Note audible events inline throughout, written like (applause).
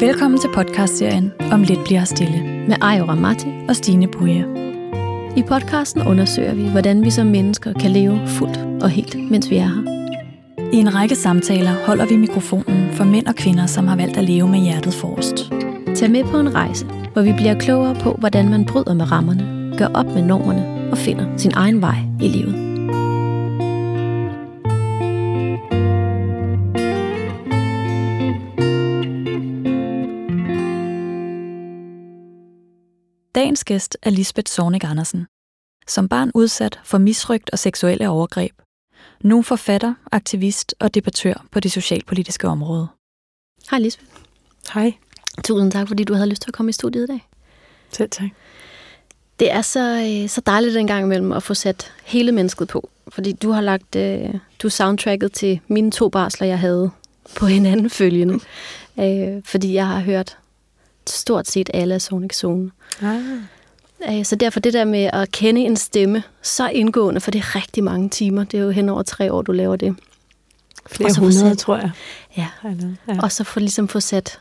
Velkommen til podcastserien Om lidt bliver stille med Ayo Ramati og Stine Buje. I podcasten undersøger vi, hvordan vi som mennesker kan leve fuldt og helt, mens vi er her. I en række samtaler holder vi mikrofonen for mænd og kvinder, som har valgt at leve med hjertet forrest. Tag med på en rejse, hvor vi bliver klogere på, hvordan man bryder med rammerne, gør op med normerne og finder sin egen vej i livet. Dagens gæst er Lisbeth Zornig Andersen. Som barn udsat for misrygt og seksuelle overgreb. Nu forfatter, aktivist og debattør på det socialpolitiske område. Hej Lisbeth. Hej. Tusind tak, fordi du havde lyst til at komme i studiet i dag. Selv tak. Det er så, øh, så dejligt en gang imellem at få sat hele mennesket på. Fordi du har lagt, øh, du soundtracket til mine to barsler, jeg havde på hinanden følgende. øh, fordi jeg har hørt stort set alle af Sonic Zone. Ah. Øh, så derfor det der med at kende en stemme så indgående, for det er rigtig mange timer. Det er jo hen over tre år, du laver det. Flere hundrede, sat, tror jeg. Ja. ja. Og så få, ligesom få sat,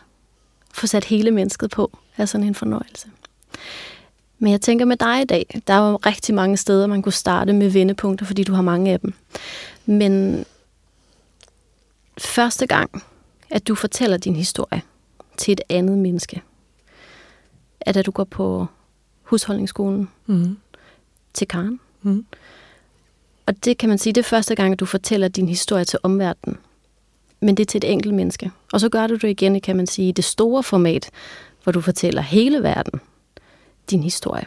få sat hele mennesket på, er sådan en fornøjelse. Men jeg tænker med dig i dag, der er jo rigtig mange steder, man kunne starte med vendepunkter, fordi du har mange af dem. Men første gang, at du fortæller din historie til et andet menneske, er da du går på husholdningsskolen mm. til Karen. Mm. Og det kan man sige, det er første gang, at du fortæller din historie til omverdenen. Men det er til et enkelt menneske. Og så gør du det igen, kan man sige, i det store format, hvor du fortæller hele verden din historie.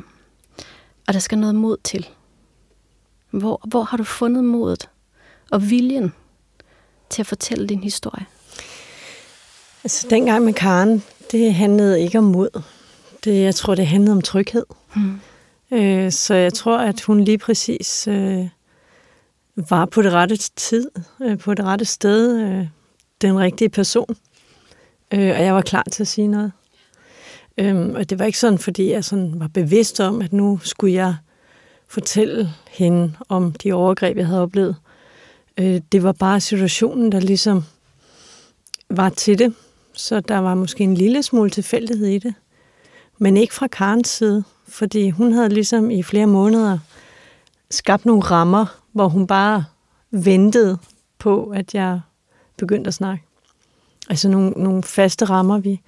Og der skal noget mod til. Hvor, hvor har du fundet modet og viljen til at fortælle din historie? Altså, dengang med Karen, det handlede ikke om mod. Det, jeg tror, det handlede om tryghed. Mm. Øh, så jeg tror, at hun lige præcis øh, var på det rette tid, øh, på det rette sted, øh, den rigtige person. Øh, og jeg var klar til at sige noget. Øhm, og det var ikke sådan, fordi jeg sådan var bevidst om, at nu skulle jeg fortælle hende om de overgreb, jeg havde oplevet. Øh, det var bare situationen, der ligesom var til det. Så der var måske en lille smule tilfældighed i det. Men ikke fra Karens side, fordi hun havde ligesom i flere måneder skabt nogle rammer, hvor hun bare ventede på, at jeg begyndte at snakke. Altså nogle, nogle faste rammer, vi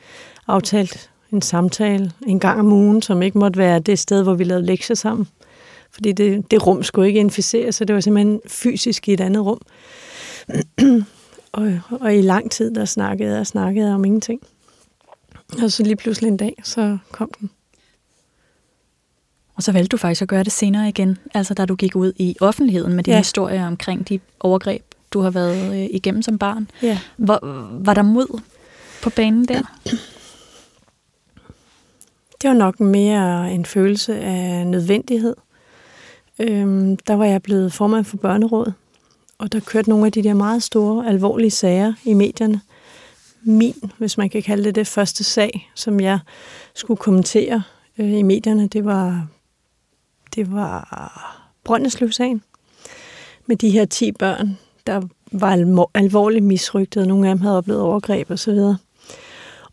aftalte en samtale en gang om ugen, som ikke måtte være det sted, hvor vi lavede lektier sammen. Fordi det, det rum skulle ikke inficeres, så det var simpelthen fysisk i et andet rum. (clears throat) og, og i lang tid, der snakkede jeg og snakkede om ingenting. Og så lige pludselig en dag, så kom den. Og så valgte du faktisk at gøre det senere igen, altså da du gik ud i offentligheden med dine ja. historier omkring de overgreb, du har været øh, igennem som barn. Ja. Hvor, var der mod på banen der? Det var nok mere en følelse af nødvendighed. Øhm, der var jeg blevet formand for børnerådet, og der kørte nogle af de der meget store, alvorlige sager i medierne. Min, hvis man kan kalde det det, første sag, som jeg skulle kommentere øh, i medierne, det var, det var Brønderslev-sagen. Med de her 10 børn, der var alvorligt misrygtet, nogle af dem havde oplevet overgreb osv. Og,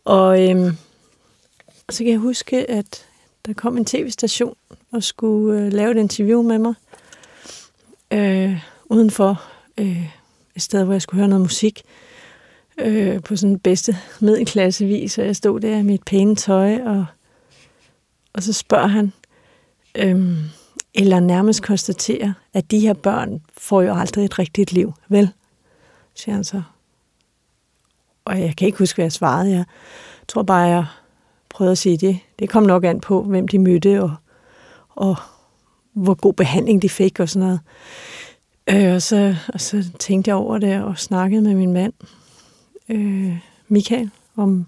og øhm, og så kan jeg huske, at der kom en tv-station og skulle øh, lave et interview med mig øh, udenfor øh, et sted, hvor jeg skulle høre noget musik øh, på sådan bedste middelklassevis, og jeg stod der i mit pæne tøj, og, og så spørger han, øhm, eller nærmest konstaterer, at de her børn får jo aldrig et rigtigt liv, vel? siger han så. Og jeg kan ikke huske, hvad jeg svarede. Jeg tror bare, jeg prøvede at sige det. Det kom nok an på, hvem de mødte, og, og hvor god behandling de fik og sådan noget. Øh, og, så, og så tænkte jeg over det og snakkede med min mand, øh, Michael, om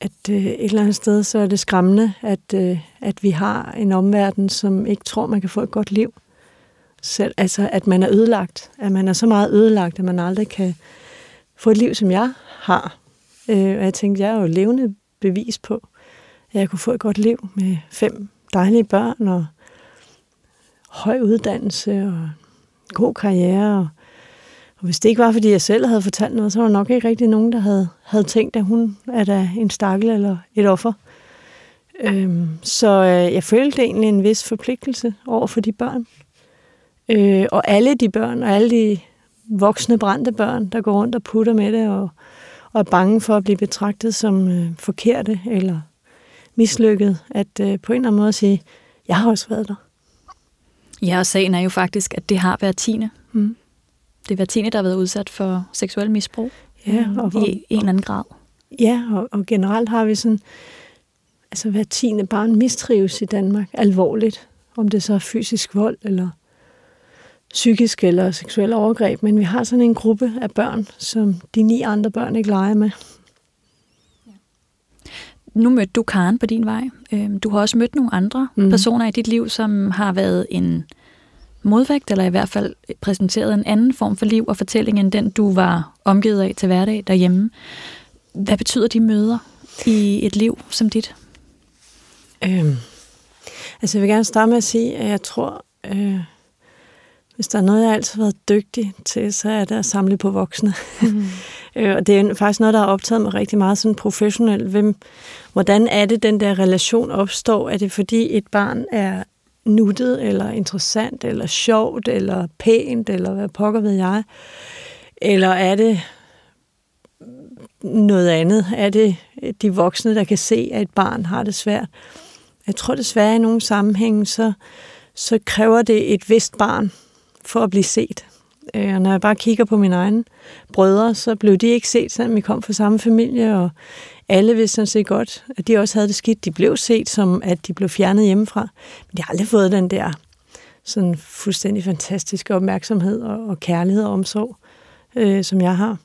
at øh, et eller andet sted, så er det skræmmende, at, øh, at vi har en omverden, som ikke tror, man kan få et godt liv. Selv, altså, at man er ødelagt. At man er så meget ødelagt, at man aldrig kan få et liv, som jeg har. Øh, og jeg tænkte, jeg er jo levende bevis på, at jeg kunne få et godt liv med fem dejlige børn og høj uddannelse og god karriere og og hvis det ikke var, fordi jeg selv havde fortalt noget, så var der nok ikke rigtig nogen, der havde, havde tænkt, at hun er da en stakkel eller et offer. Øhm, så øh, jeg følte egentlig en vis forpligtelse over for de børn. Øh, og alle de børn, og alle de voksne brændte børn, der går rundt og putter med det, og, og er bange for at blive betragtet som øh, forkerte eller mislykket, at øh, på en eller anden måde sige, jeg har også været der. Ja, og sagen er jo faktisk, at det har været tiende. Mm. Det er hver tiende, der har været udsat for seksuel misbrug ja, og, i en eller anden grad. Ja, og, og generelt har vi sådan, altså hver tiende barn mistrives i Danmark alvorligt, om det så er fysisk vold eller psykisk eller seksuel overgreb, men vi har sådan en gruppe af børn, som de ni andre børn ikke leger med. Nu mødte du Karen på din vej. Øhm, du har også mødt nogle andre mm. personer i dit liv, som har været en modvægt, eller i hvert fald præsenteret en anden form for liv og fortælling, end den du var omgivet af til hverdag derhjemme. Hvad betyder de møder i et liv som dit? Øhm, altså jeg vil gerne starte med at sige, at jeg tror, øh, hvis der er noget, jeg altid har været dygtig til, så er det at samle på voksne. Mm. (laughs) og det er faktisk noget, der har optaget mig rigtig meget sådan professionelt. Hvem, hvordan er det, den der relation opstår? Er det fordi et barn er nuttet, eller interessant, eller sjovt, eller pænt, eller hvad pokker ved jeg? Eller er det noget andet? Er det de voksne, der kan se, at et barn har det svært? Jeg tror desværre, i nogle sammenhænge, så, så kræver det et vist barn for at blive set. Øh, og når jeg bare kigger på mine egne brødre, så blev de ikke set, selvom vi kom fra samme familie, og alle vidste sådan set godt, at de også havde det skidt. De blev set som, at de blev fjernet hjemmefra, men de har aldrig fået den der sådan fuldstændig fantastiske opmærksomhed og, og kærlighed og omsorg, øh, som jeg har.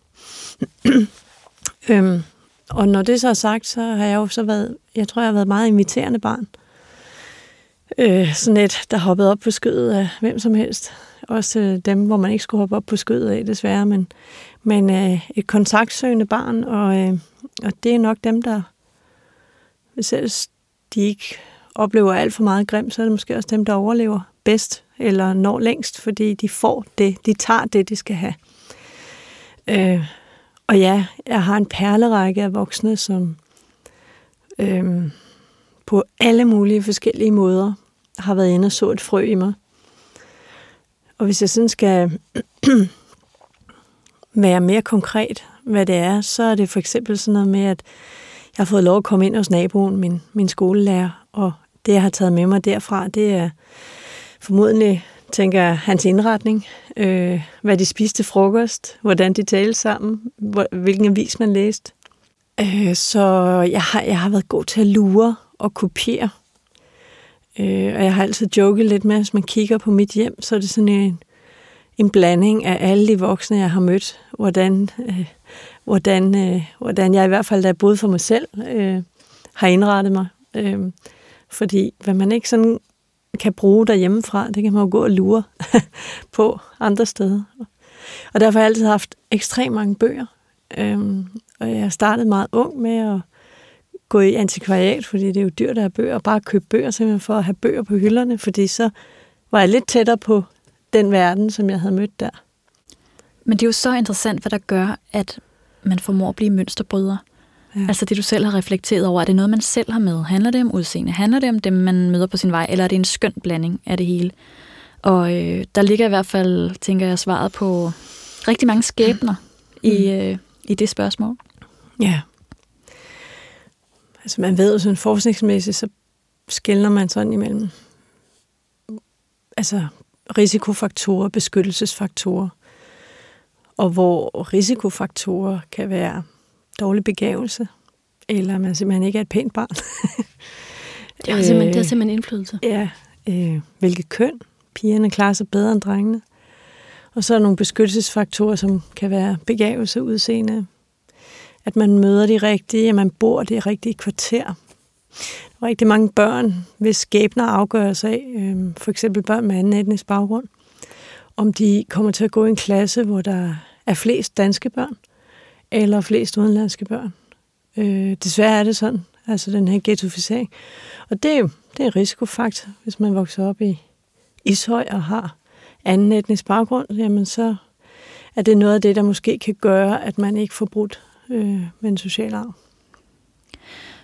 (clears throat) øhm, og når det så er sagt, så har jeg jo så været, jeg tror, jeg har været meget inviterende barn. Øh, sådan et, der hoppede op på skødet af hvem som helst. Også øh, dem, hvor man ikke skulle hoppe op på skødet af, desværre. Men, men øh, et kontaktsøgende barn, og, øh, og det er nok dem, der, hvis ellers de ikke oplever alt for meget grimt, så er det måske også dem, der overlever bedst, eller når længst, fordi de får det, de tager det, de skal have. Øh, og ja, jeg har en perlerække af voksne, som øh, på alle mulige forskellige måder har været inde og så et frø i mig. Og hvis jeg sådan skal (clears throat) være mere konkret, hvad det er, så er det for eksempel sådan noget med, at jeg har fået lov at komme ind hos naboen, min, min skolelærer, og det, jeg har taget med mig derfra, det er formodentlig, tænker jeg, hans indretning, øh, hvad de spiste frokost, hvordan de talte sammen, hvor, hvilken avis man læste. Øh, så jeg har, jeg har været god til at lure og kopiere Øh, og jeg har altid joket lidt med, at hvis man kigger på mit hjem, så er det sådan en, en blanding af alle de voksne, jeg har mødt. Hvordan, øh, hvordan, øh, hvordan jeg i hvert fald, da jeg boede for mig selv, øh, har indrettet mig. Øh, fordi hvad man ikke sådan kan bruge derhjemmefra, det kan man jo gå og lure (laughs) på andre steder. Og derfor har jeg altid haft ekstremt mange bøger. Øhm, og jeg startede meget ung med at gå i antikvariat, fordi det er jo dyrt at have bøger, og bare købe bøger simpelthen for at have bøger på hylderne, fordi så var jeg lidt tættere på den verden, som jeg havde mødt der. Men det er jo så interessant, hvad der gør, at man formår at blive mønsterbryder. Ja. Altså det, du selv har reflekteret over, er det noget, man selv har med? Handler det om udseende? Handler det om dem, man møder på sin vej? Eller er det en skøn blanding af det hele? Og øh, der ligger i hvert fald, tænker jeg, svaret på rigtig mange skæbner (clears throat) mm. i, øh, i det spørgsmål. Ja, Altså man ved jo sådan forskningsmæssigt, så skældner man sådan imellem altså risikofaktorer, beskyttelsesfaktorer, og hvor risikofaktorer kan være dårlig begævelse, eller man simpelthen ikke er et pænt barn. (laughs) det, har simpelthen, det har simpelthen indflydelse. Ja, øh, hvilket køn. Pigerne klarer sig bedre end drengene. Og så er der nogle beskyttelsesfaktorer, som kan være begævelse, udseende, at man møder de rigtige, at man bor det rigtige kvarter. Rigtig mange børn, hvis skæbner afgøres af, øh, for eksempel børn med anden etnisk baggrund, om de kommer til at gå i en klasse, hvor der er flest danske børn, eller flest udenlandske børn. Øh, desværre er det sådan, altså den her ghettoficering. Og det det er en risikofaktor, hvis man vokser op i Ishøj og har anden etnisk baggrund, jamen så er det noget af det, der måske kan gøre, at man ikke får brudt øh, med en social arv.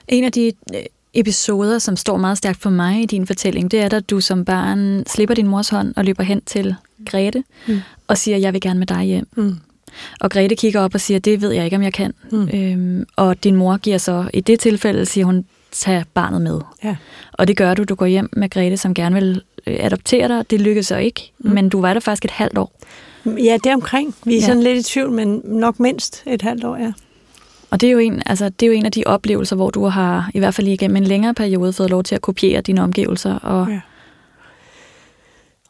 En af de øh, episoder, som står meget stærkt for mig i din fortælling, det er, at du som barn slipper din mors hånd og løber hen til Grete mm. og siger, jeg vil gerne med dig hjem. Mm. Og Grete kigger op og siger, det ved jeg ikke, om jeg kan. Mm. Øhm, og din mor giver så, i det tilfælde, siger hun, tag barnet med. Ja. Og det gør du. Du går hjem med Grete, som gerne vil øh, adoptere dig. Det lykkedes så ikke, mm. men du var der faktisk et halvt år. Ja, det omkring. Vi er ja. sådan lidt i tvivl, men nok mindst et halvt år, ja. Og det er, jo en, altså, det er jo en af de oplevelser, hvor du har, i hvert fald igennem en længere periode, fået lov til at kopiere dine omgivelser. Og, ja.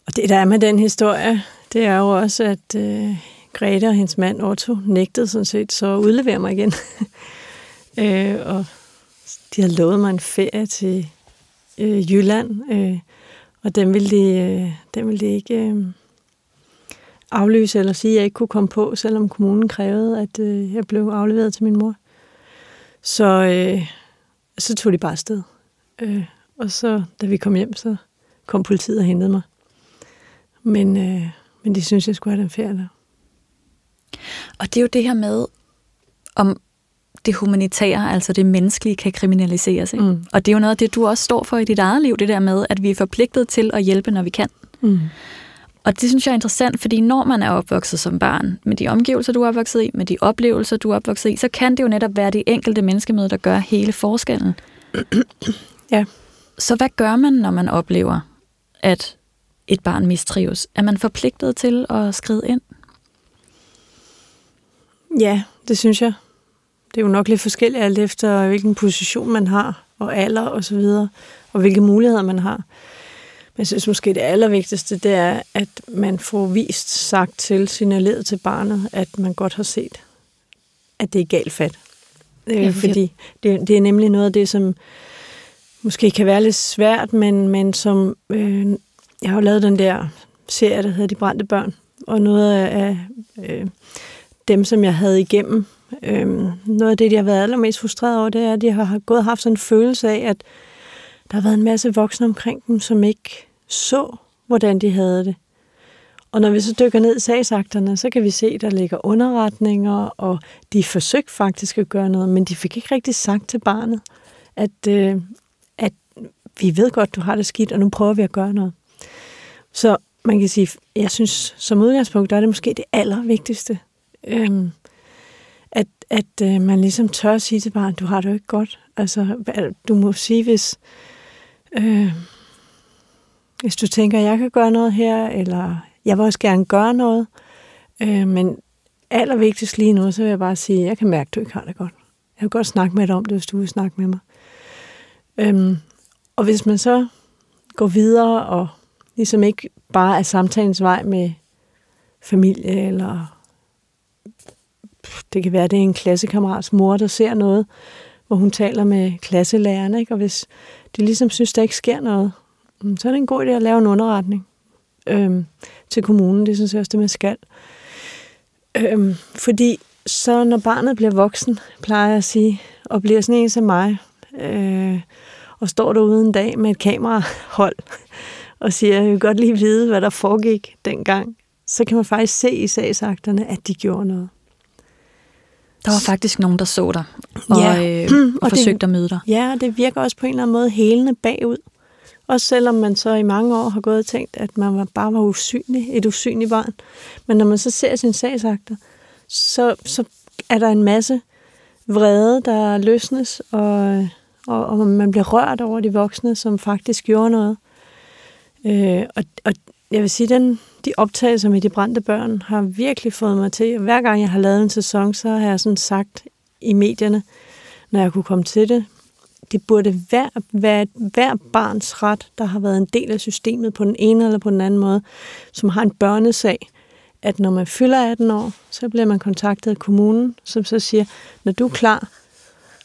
og det, der er med den historie, det er jo også, at øh, Grete og hendes mand Otto nægtede sådan set så at udlevere mig igen. (laughs) øh, og de har lovet mig en ferie til øh, Jylland, øh, og den ville de, øh, den ville de ikke øh, aflyse eller sige, at jeg ikke kunne komme på, selvom kommunen krævede, at øh, jeg blev afleveret til min mor. Så, øh, så tog de bare afsted. Øh, og så, da vi kom hjem, så kom politiet og hentede mig. Men, øh, men de synes, jeg skulle have den ferie der. Og det er jo det her med, om det humanitære, altså det menneskelige, kan kriminaliseres. Ikke? Mm. Og det er jo noget af det, du også står for i dit eget liv, det der med, at vi er forpligtet til at hjælpe, når vi kan. Mm. Og det synes jeg er interessant, fordi når man er opvokset som barn, med de omgivelser, du er opvokset i, med de oplevelser, du er opvokset i, så kan det jo netop være de enkelte menneskemøder, der gør hele forskellen. (clears throat) ja. Så hvad gør man, når man oplever, at et barn mistrives? Er man forpligtet til at skride ind? Ja, det synes jeg. Det er jo nok lidt forskelligt alt efter, hvilken position man har, og alder og så videre, og hvilke muligheder man har. Men jeg synes måske, det allervigtigste, det er, at man får vist sagt til, signaleret til barnet, at man godt har set, at det er galt fat. Øh, ja, fordi det, det er nemlig noget af det, som måske kan være lidt svært, men, men som... Øh, jeg har jo lavet den der serie, der hedder De Brændte Børn, og noget af øh, dem, som jeg havde igennem, øh, noget af det, de har været allermest frustreret over, det er, at de har gået og haft sådan en følelse af, at der har været en masse voksne omkring dem, som ikke så, hvordan de havde det. Og når vi så dykker ned i sagsakterne, så kan vi se, at der ligger underretninger, og de forsøgte faktisk at gøre noget, men de fik ikke rigtig sagt til barnet, at, øh, at vi ved godt, du har det skidt, og nu prøver vi at gøre noget. Så man kan sige, jeg synes som udgangspunkt, der er det måske det allervigtigste, øh, at, at øh, man ligesom tør at sige til barnet, du har det jo ikke godt. Altså, du må sige, hvis... Øh, hvis du tænker, jeg kan gøre noget her, eller jeg vil også gerne gøre noget, øh, men allervigtigst lige nu, så vil jeg bare sige, jeg kan mærke, at du ikke har det godt. Jeg vil godt snakke med dig om det, hvis du vil snakke med mig. Øhm, og hvis man så går videre og ligesom ikke bare er samtalens vej med familie, eller det kan være, det er en klassekammerats mor, der ser noget, hvor hun taler med klasselærerne, ikke? og hvis de ligesom synes, der ikke sker noget, så er det en god idé at lave en underretning øhm, til kommunen. Det synes jeg også, det man skal. Øhm, fordi så når barnet bliver voksen, plejer jeg at sige, og bliver sådan en som mig, øh, og står derude en dag med et kamerahold, (laughs) og siger, jeg vil godt lige vide, hvad der foregik dengang, så kan man faktisk se i sagsakterne, at de gjorde noget. Der var faktisk nogen, der så dig, og, ja. øh, (clears throat) og, og forsøgte det, at møde dig. Ja, og det virker også på en eller anden måde helende bagud. Også selvom man så i mange år har gået og tænkt, at man var, bare var usynlig, et usynligt barn. Men når man så ser sin sagsakter, så, så er der en masse vrede, der løsnes, og, og, og man bliver rørt over de voksne, som faktisk gjorde noget. Øh, og, og jeg vil sige, den, de optagelser med de brændte børn har virkelig fået mig til, hver gang jeg har lavet en sæson, så har jeg sådan sagt i medierne, når jeg kunne komme til det, det burde være, være hver barns ret, der har været en del af systemet på den ene eller på den anden måde, som har en børnesag, at når man fylder 18 år, så bliver man kontaktet af kommunen, som så siger, når du er klar,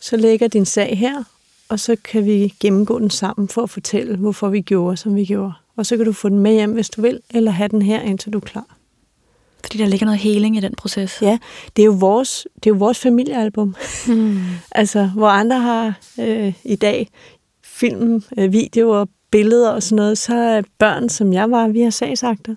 så lægger din sag her, og så kan vi gennemgå den sammen for at fortælle, hvorfor vi gjorde, som vi gjorde. Og så kan du få den med hjem, hvis du vil, eller have den her, indtil du er klar. Fordi der ligger noget heling i den proces. Ja, det er jo vores, det er jo vores familiealbum. Mm. (laughs) altså, hvor andre har øh, i dag film, øh, videoer, billeder og sådan noget, så er børn, som jeg var, vi har sagsagter.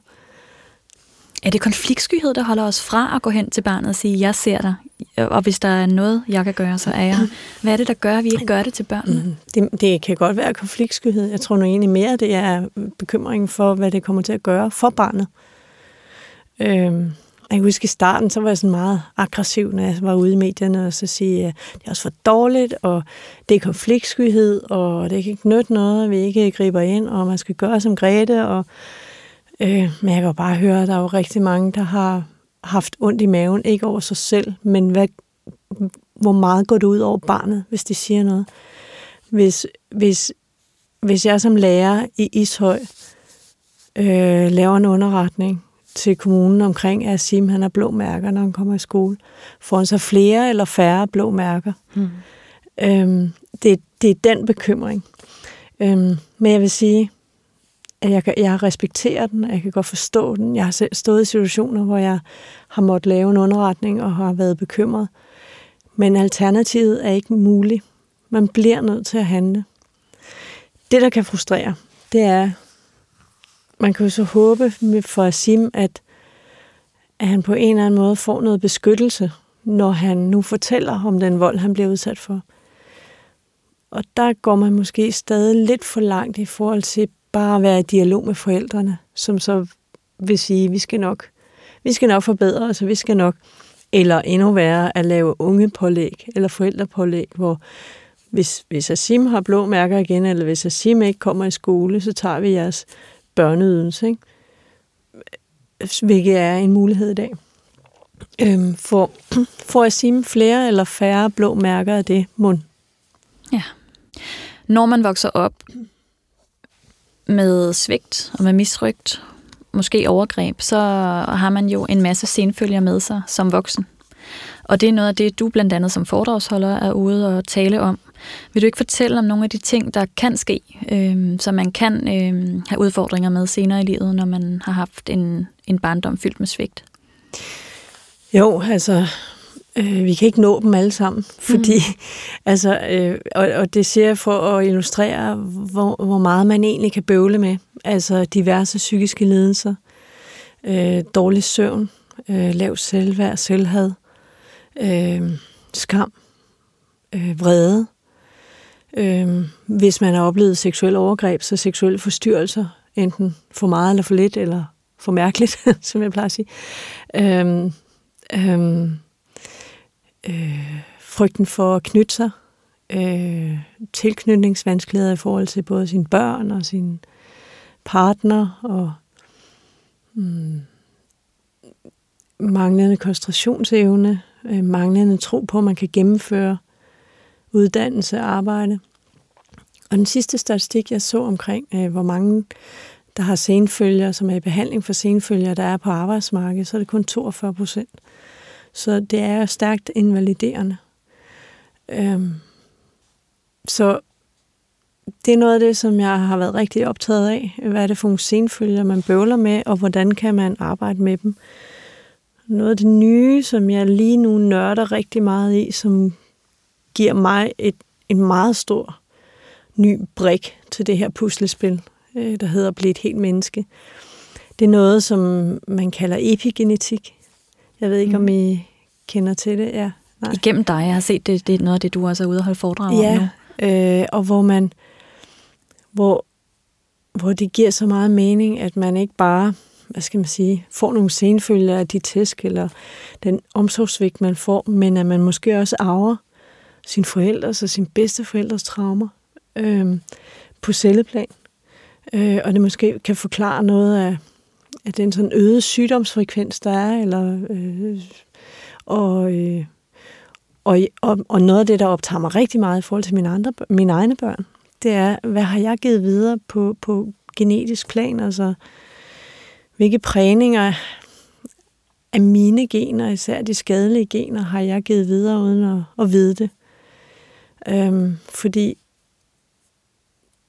Er det konfliktskyhed, der holder os fra at gå hen til barnet og sige, jeg ser dig, og hvis der er noget, jeg kan gøre, så er jeg Hvad er det, der gør, at vi ikke gør det til børnene? Mm, det, det kan godt være konfliktskyhed. Jeg tror nu egentlig mere, det er bekymringen for, hvad det kommer til at gøre for barnet. Øhm, jeg kan huske i starten, så var jeg sådan meget aggressiv, når jeg var ude i medierne, og så sige, at det er også for dårligt, og det er konfliktskyhed, og det kan ikke nytte noget, at vi ikke griber ind, og man skal gøre som Grete, og øh, men jeg kan jo bare høre, at der er jo rigtig mange, der har haft ondt i maven, ikke over sig selv, men hvad, hvor meget går det ud over barnet, hvis de siger noget. Hvis, hvis, hvis jeg som lærer i Ishøj øh, laver en underretning, til kommunen omkring, at Sim han har blå mærker, når han kommer i skole. Får han så flere eller færre blå mærker? Hmm. Øhm, det, det er den bekymring. Øhm, men jeg vil sige, at jeg, jeg respekterer den, jeg kan godt forstå den. Jeg har selv stået i situationer, hvor jeg har måttet lave en underretning og har været bekymret. Men alternativet er ikke muligt. Man bliver nødt til at handle. Det, der kan frustrere, det er, man kan jo så håbe for Asim, at, at han på en eller anden måde får noget beskyttelse, når han nu fortæller om den vold, han bliver udsat for. Og der går man måske stadig lidt for langt i forhold til bare at være i dialog med forældrene, som så vil sige, vi skal nok, vi skal nok forbedre os, og vi skal nok, eller endnu værre, at lave unge pålæg, eller forældrepålæg, hvor hvis, hvis Asim har blå mærker igen, eller hvis Asim ikke kommer i skole, så tager vi jeres børneydelse, ikke? hvilket er en mulighed i dag. Øhm, for, for at sige flere eller færre blå mærker af det mund. Ja. Når man vokser op med svigt og med misrygt, måske overgreb, så har man jo en masse senfølger med sig som voksen. Og det er noget af det, du blandt andet som foredragsholder er ude og tale om. Vil du ikke fortælle om nogle af de ting, der kan ske, øh, så man kan øh, have udfordringer med senere i livet, når man har haft en, en barndom fyldt med svigt? Jo, altså, øh, vi kan ikke nå dem alle sammen, fordi, mm. (laughs) altså, øh, og, og det ser jeg for at illustrere, hvor, hvor meget man egentlig kan bøvle med. Altså diverse psykiske lidelser, øh, dårlig søvn, øh, lav selvværd, selvhad, øh, skam, øh, vrede. Øh, hvis man har oplevet seksuel overgreb, så seksuelle forstyrrelser, enten for meget eller for lidt, eller for mærkeligt, (laughs) som jeg plejer at sige. Øh, øh, øh, frygten for at knytte sig, øh, tilknytningsvanskeligheder i forhold til både sine børn og sin partner, og mm, manglende koncentrationsevne, øh, manglende tro på, at man kan gennemføre uddannelse og arbejde. Og den sidste statistik, jeg så omkring, øh, hvor mange der har senfølger, som er i behandling for senfølger, der er på arbejdsmarkedet, så er det kun 42 procent. Så det er stærkt invaliderende. Øhm, så det er noget af det, som jeg har været rigtig optaget af. Hvad er det for nogle senfølger, man bøvler med, og hvordan kan man arbejde med dem? Noget af det nye, som jeg lige nu nørder rigtig meget i, som giver mig et, en meget stor ny brik til det her puslespil, øh, der hedder at blive et helt menneske. Det er noget, som man kalder epigenetik. Jeg ved ikke, mm. om I kender til det. Ja, nej. Igennem dig, jeg har set det, det er noget af det, du også er ude og holde foredrag ja, om nu. Øh, og hvor man, hvor, hvor det giver så meget mening, at man ikke bare hvad skal man sige, får nogle senfølger af de tæsk, eller den omsorgsvigt, man får, men at man måske også arver sin forældres og sin bedste forældres traumer øh, på celleplan. Øh, og det måske kan forklare noget af, af den sådan øgede sygdomsfrekvens, der er, eller, øh, og, øh, og, og, og noget af det, der optager mig rigtig meget i forhold til mine, andre, mine egne børn, det er, hvad har jeg givet videre på, på genetisk plan, altså hvilke prægninger af mine gener, især de skadelige gener, har jeg givet videre uden at, at vide det. Øhm, fordi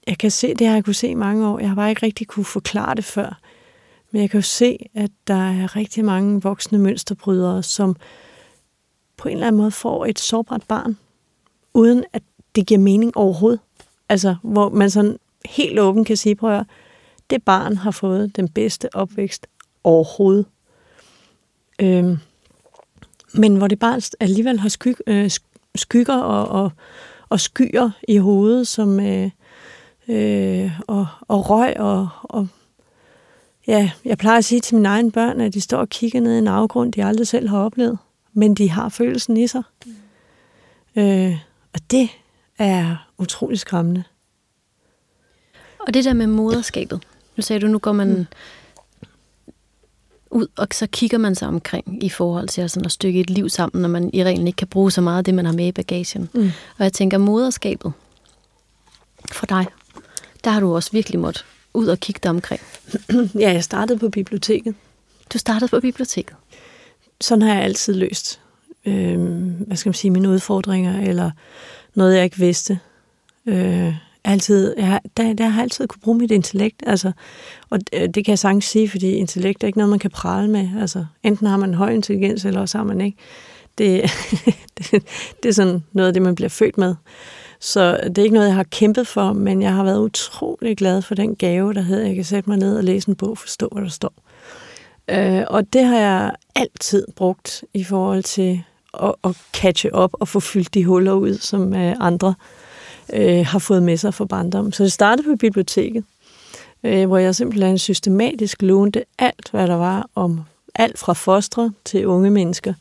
jeg kan se, det har jeg kunne se i mange år, jeg har bare ikke rigtig kunne forklare det før, men jeg kan jo se, at der er rigtig mange voksne mønsterbrydere, som på en eller anden måde får et sårbart barn, uden at det giver mening overhovedet. Altså, hvor man sådan helt åben kan sige, prøv at det barn har fået den bedste opvækst overhovedet. Øhm, men hvor det barn alligevel har sky, øh, skygger og, og, og skyer i hovedet, som øh, øh, og, og røg og, og ja, jeg plejer at sige til mine egne børn, at de står og kigger ned i en afgrund, de aldrig selv har oplevet, men de har følelsen i sig. Mm. Øh, og det er utrolig skræmmende. Og det der med moderskabet. Nu sagde du, nu går man mm. Ud, og så kigger man sig omkring i forhold til sådan at stykke et liv sammen, når man i reglen ikke kan bruge så meget af det, man har med i bagagen. Mm. Og jeg tænker, moderskabet for dig, der har du også virkelig måttet ud og kigge dig omkring. (clears throat) ja, jeg startede på biblioteket. Du startede på biblioteket? Sådan har jeg altid løst, øh, hvad skal man sige, mine udfordringer, eller noget, jeg ikke vidste. Øh, altid, jeg, der, der har altid kunne bruge mit intellekt, altså, og det, det kan jeg sagtens sige, fordi intellekt er ikke noget, man kan prale med. Altså, enten har man høj intelligens, eller også har man ikke. Det, (laughs) det, det er sådan noget af det, man bliver født med. Så det er ikke noget, jeg har kæmpet for, men jeg har været utrolig glad for den gave, der hedder, at jeg kan sætte mig ned og læse en bog og forstå, hvad der står. Øh, og det har jeg altid brugt i forhold til at, at catche op og få fyldt de huller ud, som øh, andre øh, Øh, har fået med sig fra barndommen. Så det startede på biblioteket, øh, hvor jeg simpelthen systematisk lånte alt, hvad der var om alt fra fostre til unge mennesker,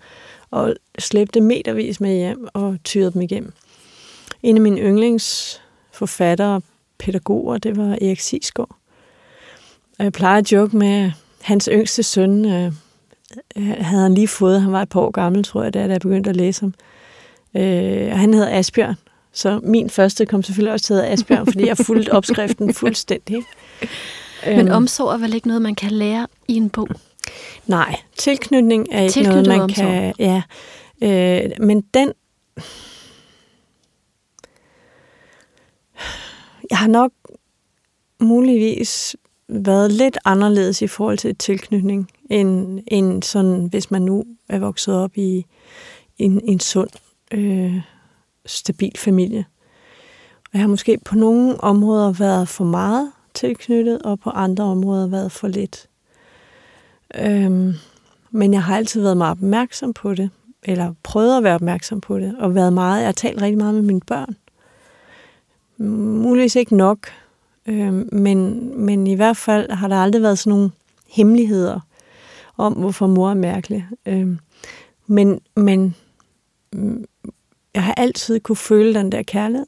og slæbte metervis med hjem og tyrede dem igennem. En af mine yndlingsforfattere, pædagoger, det var Erik Sisgaard. Og jeg plejer at joke med, at hans yngste søn øh, øh, havde han lige fået. Han var et par år gammel, tror jeg, da jeg begyndte at læse ham. Øh, og han hedder Asbjørn. Så min første kom selvfølgelig også til at Asbjørn, fordi jeg fulgte opskriften (laughs) fuldstændig. Men øhm. omsorg er vel ikke noget, man kan lære i en bog? Nej, tilknytning er ikke tilknytning noget, man omsorg. kan... Ja, øh, men den Jeg har nok muligvis været lidt anderledes i forhold til tilknytning, end, end sådan, hvis man nu er vokset op i en, en sund, øh, stabil familie. Og jeg har måske på nogle områder været for meget tilknyttet, og på andre områder været for lidt. Øhm, men jeg har altid været meget opmærksom på det, eller prøvet at være opmærksom på det, og været meget, jeg har talt rigtig meget med mine børn Muligvis ikke nok, øhm, men, men i hvert fald har der aldrig været sådan nogle hemmeligheder om, hvorfor mor er mærkelig. Øhm, men, men jeg har altid kunne føle den der kærlighed,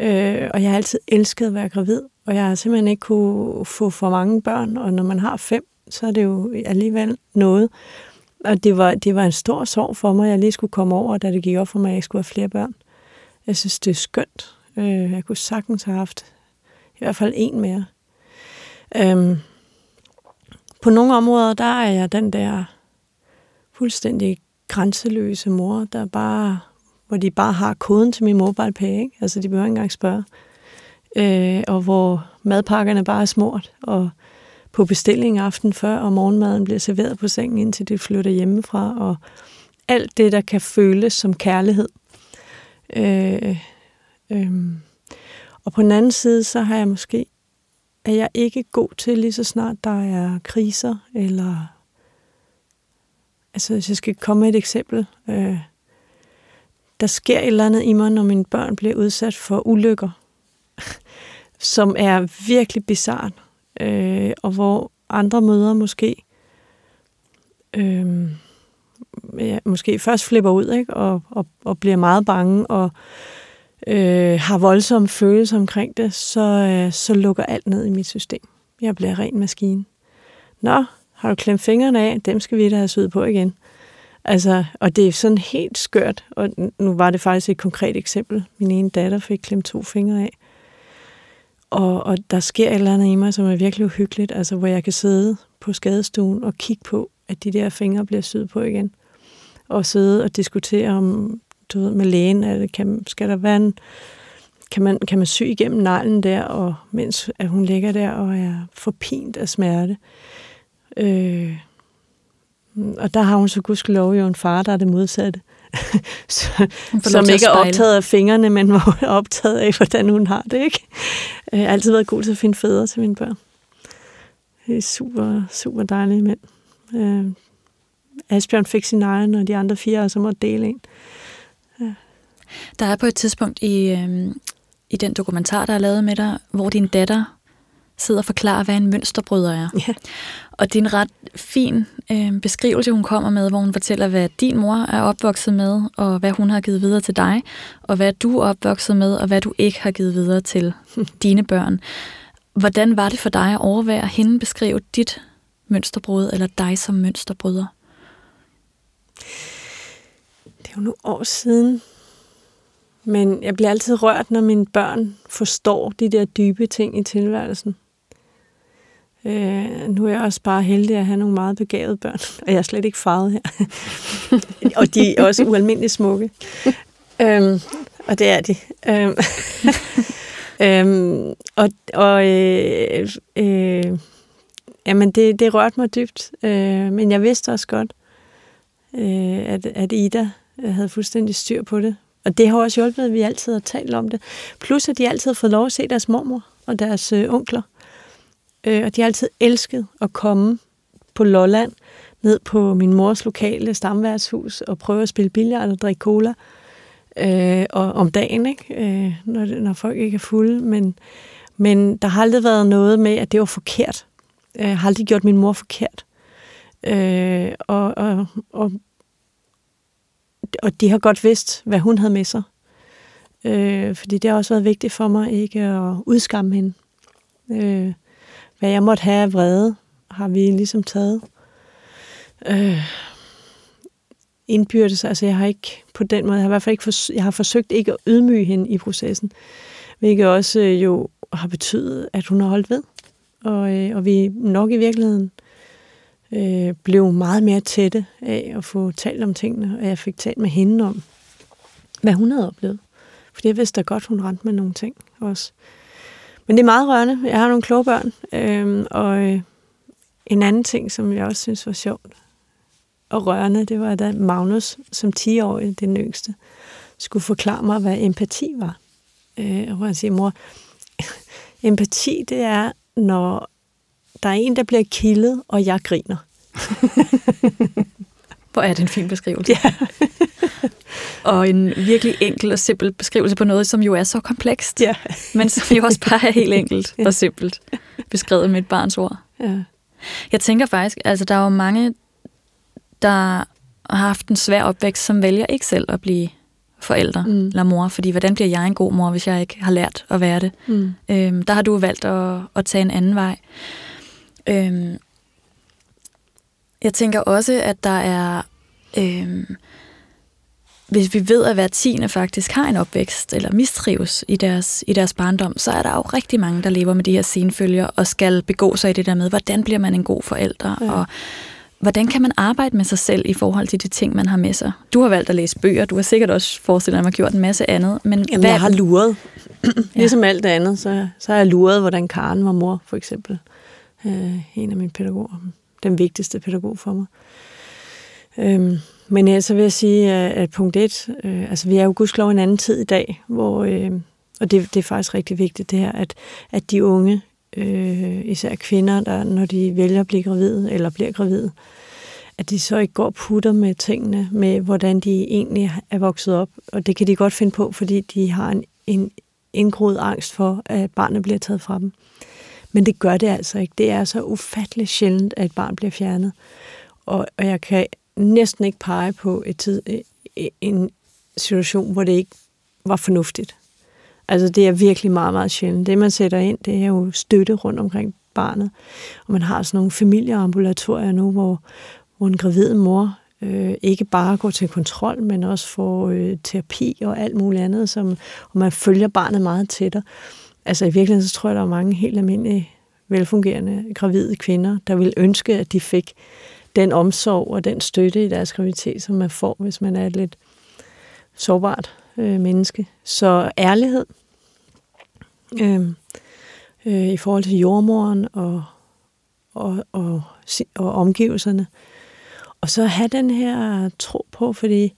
øh, og jeg har altid elsket at være gravid, og jeg har simpelthen ikke kunne få for mange børn, og når man har fem, så er det jo alligevel noget. Og det var, det var en stor sorg for mig, jeg lige skulle komme over, da det gik op for mig, at jeg skulle have flere børn. Jeg synes, det er skønt Øh, jeg kunne sagtens have haft i hvert fald en mere. Øhm, på nogle områder, der er jeg den der fuldstændig grænseløse mor, der bare, hvor de bare har koden til min mobile pay, ikke? altså de behøver ikke engang spørge. Øh, og hvor madpakkerne bare er smurt, og på bestilling aften før, og morgenmaden bliver serveret på sengen, indtil de flytter hjemmefra, og alt det, der kan føles som kærlighed. Øh, øh. og på den anden side, så har jeg måske, er jeg ikke god til lige så snart der er kriser, eller altså hvis jeg skal komme med et eksempel, øh, der sker et eller andet i mig, når mine børn bliver udsat for ulykker, som er virkelig bizart, øh, og hvor andre møder måske øh, ja, måske først flipper ud ikke? Og, og, og bliver meget bange og øh, har voldsomme følelser omkring det, så, øh, så lukker alt ned i mit system. Jeg bliver ren maskine. Nå, har du klemt fingrene af? Dem skal vi da have syet på igen. Altså, og det er sådan helt skørt, og nu var det faktisk et konkret eksempel. Min ene datter fik klemt to fingre af. Og, og der sker et eller andet i mig, som er virkelig uhyggeligt, altså hvor jeg kan sidde på skadestuen og kigge på, at de der fingre bliver syet på igen. Og sidde og diskutere, om du ved, med lægen, at kan, skal der være en, kan man, kan man sy igennem neglen der, og mens at hun ligger der og er forpint af smerte. Øh, og der har hun så gudskelov jo en far, der er det modsatte. (laughs) så, som ikke er optaget af fingrene, men var optaget af, hvordan hun har det. Ikke? Jeg har altid været god til at finde fædre til mine børn. Det er super, super dejlige mænd. Øh, Asbjørn fik sin egen, og de andre fire så måtte dele en. Ja. Der er på et tidspunkt i, øh, i den dokumentar, der er lavet med dig, hvor din datter sidder og forklarer, hvad en mønsterbryder er. Ja. Og det er en ret fin øh, beskrivelse, hun kommer med, hvor hun fortæller, hvad din mor er opvokset med, og hvad hun har givet videre til dig, og hvad du er opvokset med, og hvad du ikke har givet videre til (laughs) dine børn. Hvordan var det for dig at overvære hende beskrive dit mønsterbrud, eller dig som mønsterbryder? Det er jo nogle år siden, men jeg bliver altid rørt, når mine børn forstår de der dybe ting i tilværelsen. Øh, nu er jeg også bare heldig at have nogle meget begavede børn, (laughs) og jeg er slet ikke farvet her. (laughs) og de er også ualmindeligt smukke. øhm, og det er de. Øhm, (laughs) øhm, og og øh, øh, jamen det, det rørte mig dybt, øh, men jeg vidste også godt, øh, at, at Ida øh, havde fuldstændig styr på det. Og det har også hjulpet, at vi altid har talt om det. Plus, at de altid har fået lov at se deres mormor og deres øh, onkler. Øh, og de har altid elsket at komme på Lolland, ned på min mors lokale stamværtshus og prøve at spille billard og drikke cola øh, og om dagen, ikke? Øh, når, når folk ikke er fulde. Men, men der har aldrig været noget med, at det var forkert. Jeg har aldrig gjort min mor forkert. Øh, og, og, og, og de har godt vidst, hvad hun havde med sig. Øh, fordi det har også været vigtigt for mig ikke at udskamme hende. Øh, hvad jeg måtte have af vrede, har vi ligesom taget. Øh, indbyrdes, altså jeg har ikke på den måde, jeg har i hvert fald ikke for, jeg har forsøgt ikke at ydmyge hende i processen, hvilket også øh, jo har betydet, at hun har holdt ved. Og, øh, og vi nok i virkeligheden øh, blev meget mere tætte af at få talt om tingene, og jeg fik talt med hende om, hvad hun havde oplevet. Fordi jeg vidste da godt, hun rent med nogle ting også. Men det er meget rørende. Jeg har nogle kloge børn. Øhm, og øh, en anden ting, som jeg også synes var sjovt og rørende, det var, da Magnus, som 10-årig, den yngste, skulle forklare mig, hvad empati var. Øh, og han siger, mor, (laughs) empati, det er, når der er en, der bliver kildet, og jeg griner. (laughs) Hvor er det en fin beskrivelse. Ja. (laughs) og en virkelig enkel og simpel beskrivelse på noget, som jo er så komplekst, ja. men som jo også bare er helt (laughs) enkelt og simpelt beskrevet med et barns ord. Ja. Jeg tænker faktisk, altså der er jo mange, der har haft en svær opvækst, som vælger ikke selv at blive forældre mm. eller mor, fordi hvordan bliver jeg en god mor, hvis jeg ikke har lært at være det? Mm. Øhm, der har du valgt at, at tage en anden vej. Øhm, jeg tænker også, at der er... Øhm, hvis vi ved, at hver tiende faktisk har en opvækst eller mistrives i deres, i deres barndom, så er der jo rigtig mange, der lever med de her senfølger og skal begå sig i det der med, hvordan bliver man en god forælder, ja. og hvordan kan man arbejde med sig selv i forhold til de ting, man har med sig? Du har valgt at læse bøger, du har sikkert også forestillet at gjort en masse andet. Men Jamen, hvad... jeg har luret. ja. (clears throat) (clears throat) Ligesom alt andet, så, så har jeg luret, hvordan Karen var mor, for eksempel. Øh, en af mine pædagoger. Den vigtigste pædagog for mig. Øhm, men ja, så vil jeg sige, at punkt et, øh, altså vi er jo gudskelov en anden tid i dag, hvor, øh, og det, det er faktisk rigtig vigtigt det her, at, at de unge, øh, især kvinder, der, når de vælger at blive gravide, eller bliver gravide, at de så ikke går og putter med tingene, med hvordan de egentlig er vokset op. Og det kan de godt finde på, fordi de har en, en indgroet angst for, at barnet bliver taget fra dem. Men det gør det altså ikke. Det er så ufatteligt sjældent, at et barn bliver fjernet. Og, og jeg kan næsten ikke pege på et tid, øh, en situation, hvor det ikke var fornuftigt. Altså det er virkelig meget, meget sjældent. Det, man sætter ind, det er jo støtte rundt omkring barnet. Og man har sådan nogle familieambulatorier nu, hvor, hvor en gravid mor øh, ikke bare går til kontrol, men også får øh, terapi og alt muligt andet, som, og man følger barnet meget tættere. Altså i virkeligheden, så tror jeg, der er mange helt almindelige, velfungerende gravide kvinder, der vil ønske, at de fik den omsorg og den støtte i deres graviditet, som man får, hvis man er et lidt sårbart øh, menneske. Så ærlighed øh, øh, i forhold til jordmoren og, og, og, og omgivelserne. Og så have den her tro på, fordi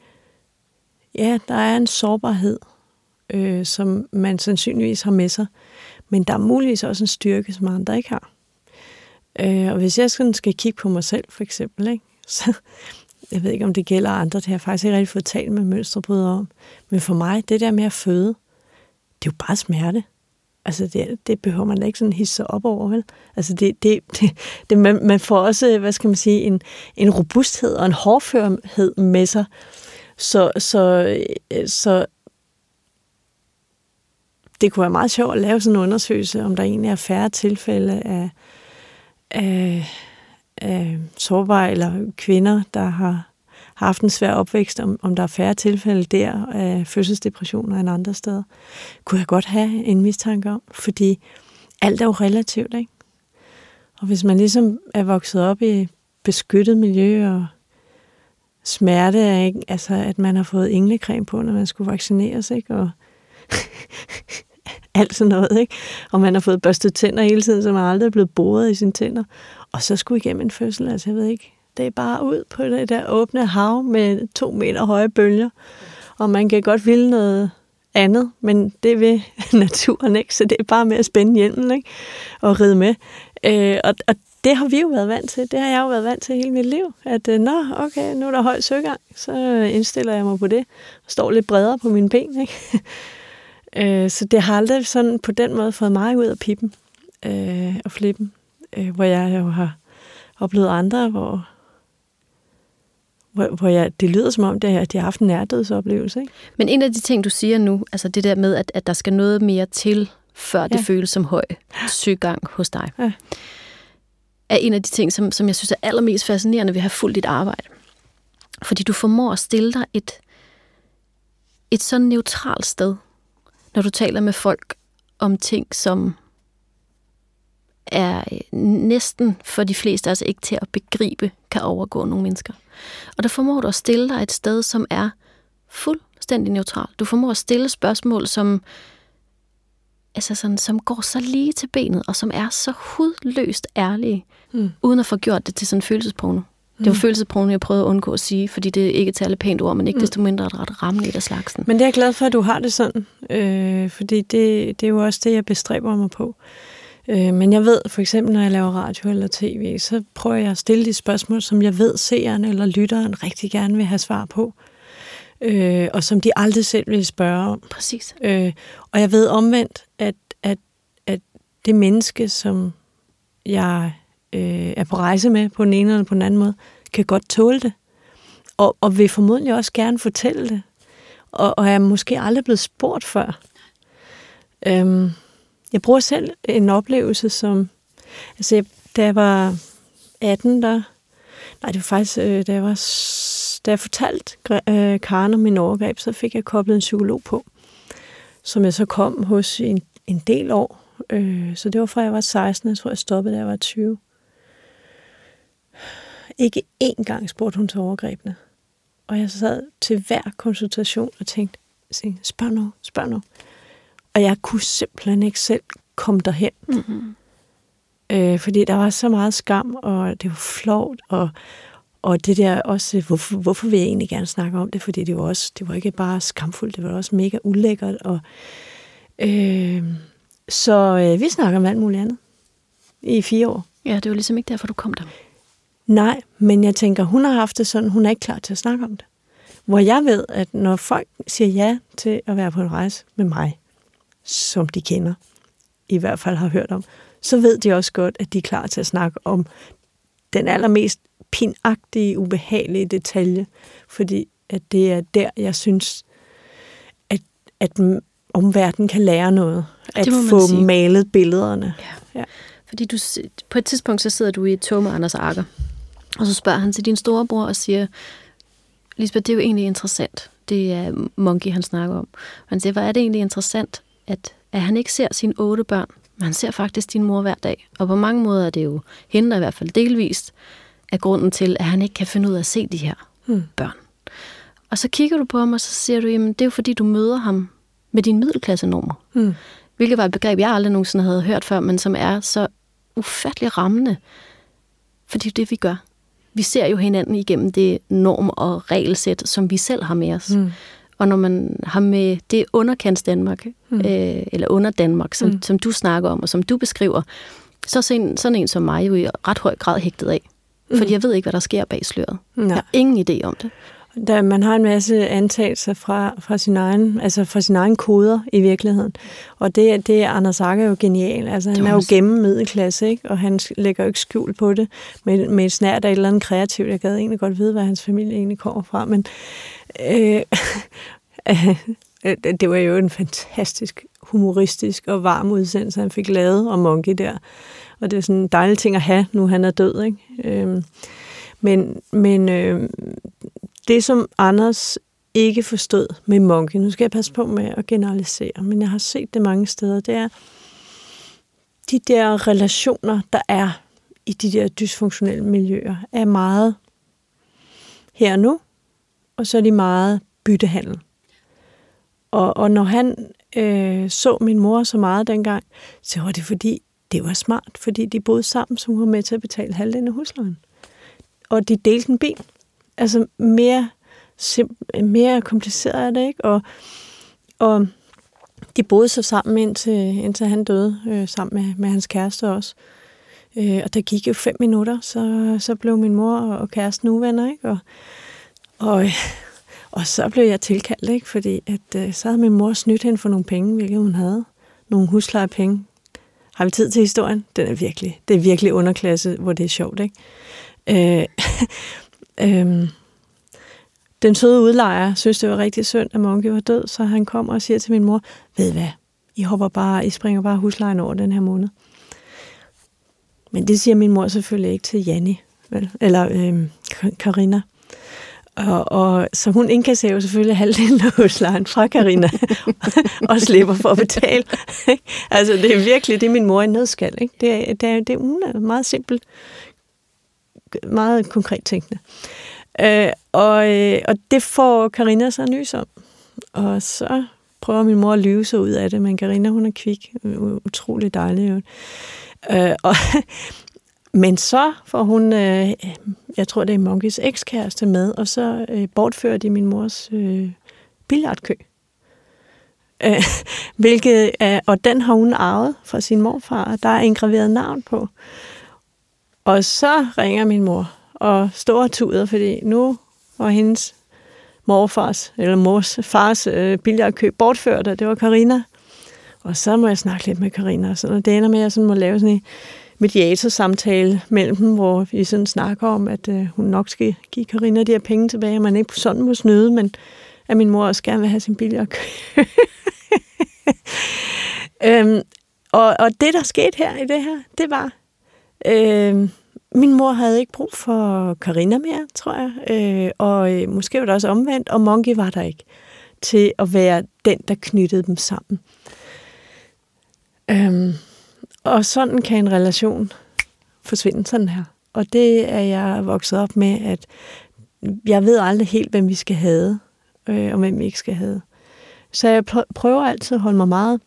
ja, der er en sårbarhed, øh, som man sandsynligvis har med sig, men der er muligvis også en styrke, som andre ikke har. Øh, og hvis jeg sådan skal kigge på mig selv, for eksempel, ikke, (laughs) så, jeg ved ikke, om det gælder andre, det har jeg faktisk ikke rigtig fået talt med mønsterbrydere om. Men for mig, det der med at føde, det er jo bare smerte. Altså, det, det behøver man ikke sådan hisse op over, vel? Altså, det, det, det, (laughs) det man, man får også, hvad skal man sige, en, en robusthed og en hårdførhed med sig. Så, så, så det kunne være meget sjovt at lave sådan en undersøgelse, om der egentlig er færre tilfælde af, af, af sårbare eller kvinder, der har, har haft en svær opvækst, om, om der er færre tilfælde der af fødselsdepressioner end andre steder. Kunne jeg godt have en mistanke om, fordi alt er jo relativt, ikke? Og hvis man ligesom er vokset op i beskyttet miljø og smerte er ikke, altså at man har fået englecreme på, når man skulle vaccineres, ikke? Og (laughs) alt sådan noget, ikke? Og man har fået børstet tænder hele tiden, så man aldrig er blevet boret i sine tænder. Og så skulle igennem en fødsel, altså jeg ved ikke, det er bare ud på det der åbne hav med to meter høje bølger. Og man kan godt ville noget andet, men det vil (laughs) naturen ikke, så det er bare med at spænde hjelmen ikke? og ride med. Øh, og, og det har vi jo været vant til. Det har jeg jo været vant til hele mit liv. At, øh, nå, okay, nu er der høj søgang, så indstiller jeg mig på det. Og står lidt bredere på mine ben. Ikke? (laughs) Øh, så det har aldrig sådan på den måde fået mig ud af pippen øh, og flippen, øh, hvor jeg jo har oplevet andre, hvor, hvor, hvor jeg, det lyder som om, det, at de har haft en nærdødsoplevelse. Ikke? Men en af de ting, du siger nu, altså det der med, at, at der skal noget mere til, før det ja. føles som høj søgang hos dig, ja. er en af de ting, som, som jeg synes er allermest fascinerende ved at have fuldt dit arbejde. Fordi du formår at stille dig et, et sådan neutralt sted, når du taler med folk om ting, som er næsten for de fleste altså ikke til at begribe, kan overgå nogle mennesker. Og der formår du at stille dig et sted, som er fuldstændig neutralt. Du formår at stille spørgsmål, som, altså sådan, som går så lige til benet, og som er så hudløst ærlige, mm. uden at få gjort det til sådan en følelsesporno. Det var mm. jeg prøvede at undgå at sige, fordi det er ikke et særligt pænt ord, men ikke mm. desto mindre et ret rammeligt af slagsen. Men det er jeg glad for, at du har det sådan, øh, fordi det, det er jo også det, jeg bestræber mig på. Øh, men jeg ved, for eksempel når jeg laver radio eller tv, så prøver jeg at stille de spørgsmål, som jeg ved seeren eller lytteren rigtig gerne vil have svar på. Øh, og som de aldrig selv vil spørge om. Præcis. Øh, og jeg ved omvendt, at, at, at det menneske, som jeg øh, er på rejse med på den ene eller på den anden måde, kan godt tåle det. Og, og vil formodentlig også gerne fortælle det. Og, og er måske aldrig blevet spurgt før. Øhm, jeg bruger selv en oplevelse som... Altså, da jeg var 18, der... Nej, det var faktisk, øh, da jeg var... Da jeg fortalte øh, Karen om min overgreb, så fik jeg koblet en psykolog på, som jeg så kom hos en, en del år. Øh, så det var fra jeg var 16, jeg tror, jeg stoppede, da jeg var 20. Ikke én gang spurgte hun til overgrebene. Og jeg sad til hver konsultation og tænkte, spørg nu, spørg nu. Og jeg kunne simpelthen ikke selv komme derhen. Mm-hmm. Øh, fordi der var så meget skam, og det var flovt, og, og det der også, hvorfor, hvorfor vil jeg egentlig gerne snakke om det? Fordi det var, også, det var ikke bare skamfuldt, det var også mega ulækkert. Og, øh, så øh, vi snakker om alt muligt andet i fire år. Ja, det var ligesom ikke derfor, du kom der. Nej, men jeg tænker, hun har haft det sådan, hun er ikke klar til at snakke om det. Hvor jeg ved, at når folk siger ja til at være på en rejse med mig, som de kender, i hvert fald har hørt om, så ved de også godt, at de er klar til at snakke om den allermest pinagtige, ubehagelige detalje, fordi at det er der, jeg synes, at, at omverdenen kan lære noget. At få sige. malet billederne. Ja. ja. Fordi du, på et tidspunkt, så sidder du i et tog med Anders Akker, og så spørger han til din storebror og siger, Lisbeth, det er jo egentlig interessant. Det er Monkey, han snakker om. Han siger, hvor er det egentlig interessant, at, at han ikke ser sine otte børn, men han ser faktisk din mor hver dag. Og på mange måder er det jo hende, der i hvert fald delvist, er grunden til, at han ikke kan finde ud af at se de her hmm. børn. Og så kigger du på ham, og så siger du, jamen det er jo fordi, du møder ham med din middelklasse-nummer. Hmm. Hvilket var et begreb, jeg aldrig nogensinde havde hørt før, men som er så ufattelig rammende. For det er det, vi gør vi ser jo hinanden igennem det norm- og regelsæt, som vi selv har med os. Mm. Og når man har med det underkants Danmark, mm. øh, eller under Danmark, som, mm. som du snakker om, og som du beskriver, så er sådan, sådan en som mig jo i ret høj grad hægtet af. Fordi mm. jeg ved ikke, hvad der sker bag sløret. Nej. Jeg har ingen idé om det. Der, man har en masse antagelser fra, fra, sin egen, altså fra sin egen koder i virkeligheden. Og det, det er Anders Akker jo genial. Altså, han er jo gennem middelklasse, ikke? og han lægger jo ikke skjul på det med, med et snært af et eller andet kreativt. Jeg gad egentlig godt vide, hvad hans familie egentlig kommer fra. Men øh, (laughs) det var jo en fantastisk humoristisk og varm udsendelse, han fik lavet om Monkey der. Og det er sådan en dejlig ting at have, nu han er død. Ikke? Øh, men men øh, det, som Anders ikke forstod med Monkey, nu skal jeg passe på med at generalisere, men jeg har set det mange steder, det er de der relationer, der er i de der dysfunktionelle miljøer, er meget her og nu, og så er de meget byttehandel. Og, og når han øh, så min mor så meget dengang, så var det fordi, det var smart, fordi de boede sammen, så hun var med til at betale halvdelen af huslejen. Og de delte en bil altså mere, simp- mere kompliceret er det, ikke? Og, og de boede så sammen indtil, indtil han døde, øh, sammen med, med hans kæreste også. Øh, og der gik jo fem minutter, så, så blev min mor og kæresten uvenner, ikke? Og, og, (laughs) og så blev jeg tilkaldt, ikke? Fordi at, øh, så havde min mor snydt hende for nogle penge, hvilket hun havde. Nogle huslejepenge. Har vi tid til historien? Den er virkelig, det er virkelig underklasse, hvor det er sjovt, ikke? Øh, (laughs) Øhm, den søde udlejer synes, det var rigtig synd, at Monkey var død, så han kommer og siger til min mor, ved hvad, I, hopper bare, I springer bare huslejen over den her måned. Men det siger min mor selvfølgelig ikke til Janni, vel? eller øhm, Karina. Og, og, så hun indkasserer jo selvfølgelig halvdelen af huslejen fra Karina (laughs) og slipper for at betale. altså, det er virkelig det, min mor er nødskal. Ikke? Det, er, det, er, det er meget simpelt meget konkret tænkende. Øh, og, øh, og det får Karina så nys om. Og så prøver min mor at lyve sig ud af det, men Karina hun er kvik. Utrolig dejlig. Jo. Øh, og, (laughs) men så får hun, øh, jeg tror det er Monkeys ekskæreste med, og så øh, bortfører de min mors øh, billardkø. Øh, (laughs) hvilket, øh, og den har hun arvet fra sin morfar. og Der er engraveret navn på. Og så ringer min mor og står og tuder, fordi nu var hendes morfars, eller mors fars øh, billigere bortført, og det var Karina. Og så må jeg snakke lidt med Karina, og, sådan, og det ender med, at jeg sådan må lave sådan en mediatorsamtale mellem dem, hvor vi sådan snakker om, at øh, hun nok skal give Karina de her penge tilbage, og man ikke sådan må snyde, men at min mor også gerne vil have sin billigere (laughs) øhm, og, og det, der skete her i det her, det var, øh, min mor havde ikke brug for Karina mere, tror jeg. Øh, og øh, måske var det også omvendt, og Monkey var der ikke til at være den, der knyttede dem sammen. Øhm, og sådan kan en relation forsvinde sådan her. Og det er jeg vokset op med, at jeg ved aldrig helt, hvem vi skal have, øh, og hvem vi ikke skal have. Så jeg prøver altid at holde mig meget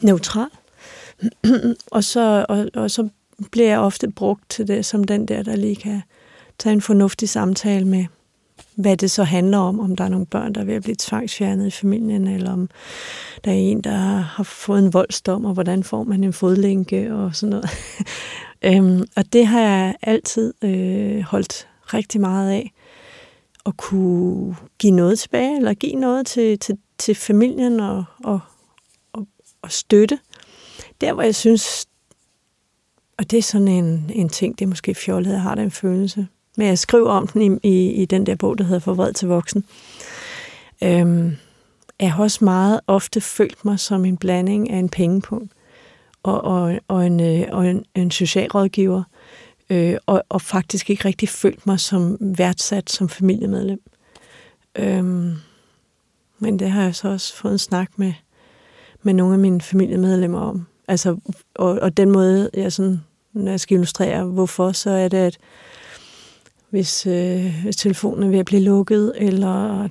neutral. (clears throat) og, så, og, og så bliver jeg ofte brugt til det, som den der, der lige kan tage en fornuftig samtale med, hvad det så handler om, om der er nogle børn, der er ved at blive tvangsfjernet i familien, eller om der er en, der har fået en voldsdom, og hvordan får man en fodlænke og sådan noget. (laughs) øhm, og det har jeg altid øh, holdt rigtig meget af, at kunne give noget tilbage, eller give noget til, til, til familien og, og, og, og støtte. Der, hvor jeg synes, og det er sådan en, en ting, det er måske fjollet, jeg har den følelse. Men jeg skriver om den i, i, i den der bog, der hedder Forvred til voksen. Øhm, jeg har også meget ofte følt mig som en blanding af en pengepunkt og, og, og, en, øh, og en, en socialrådgiver, øh, og, og faktisk ikke rigtig følt mig som værdsat som familiemedlem. Øhm, men det har jeg så også fået en snak med, med nogle af mine familiemedlemmer om, Altså, og, og den måde, jeg sådan, når jeg skal illustrere, hvorfor, så er det, at hvis, øh, hvis telefonen er ved at blive lukket, eller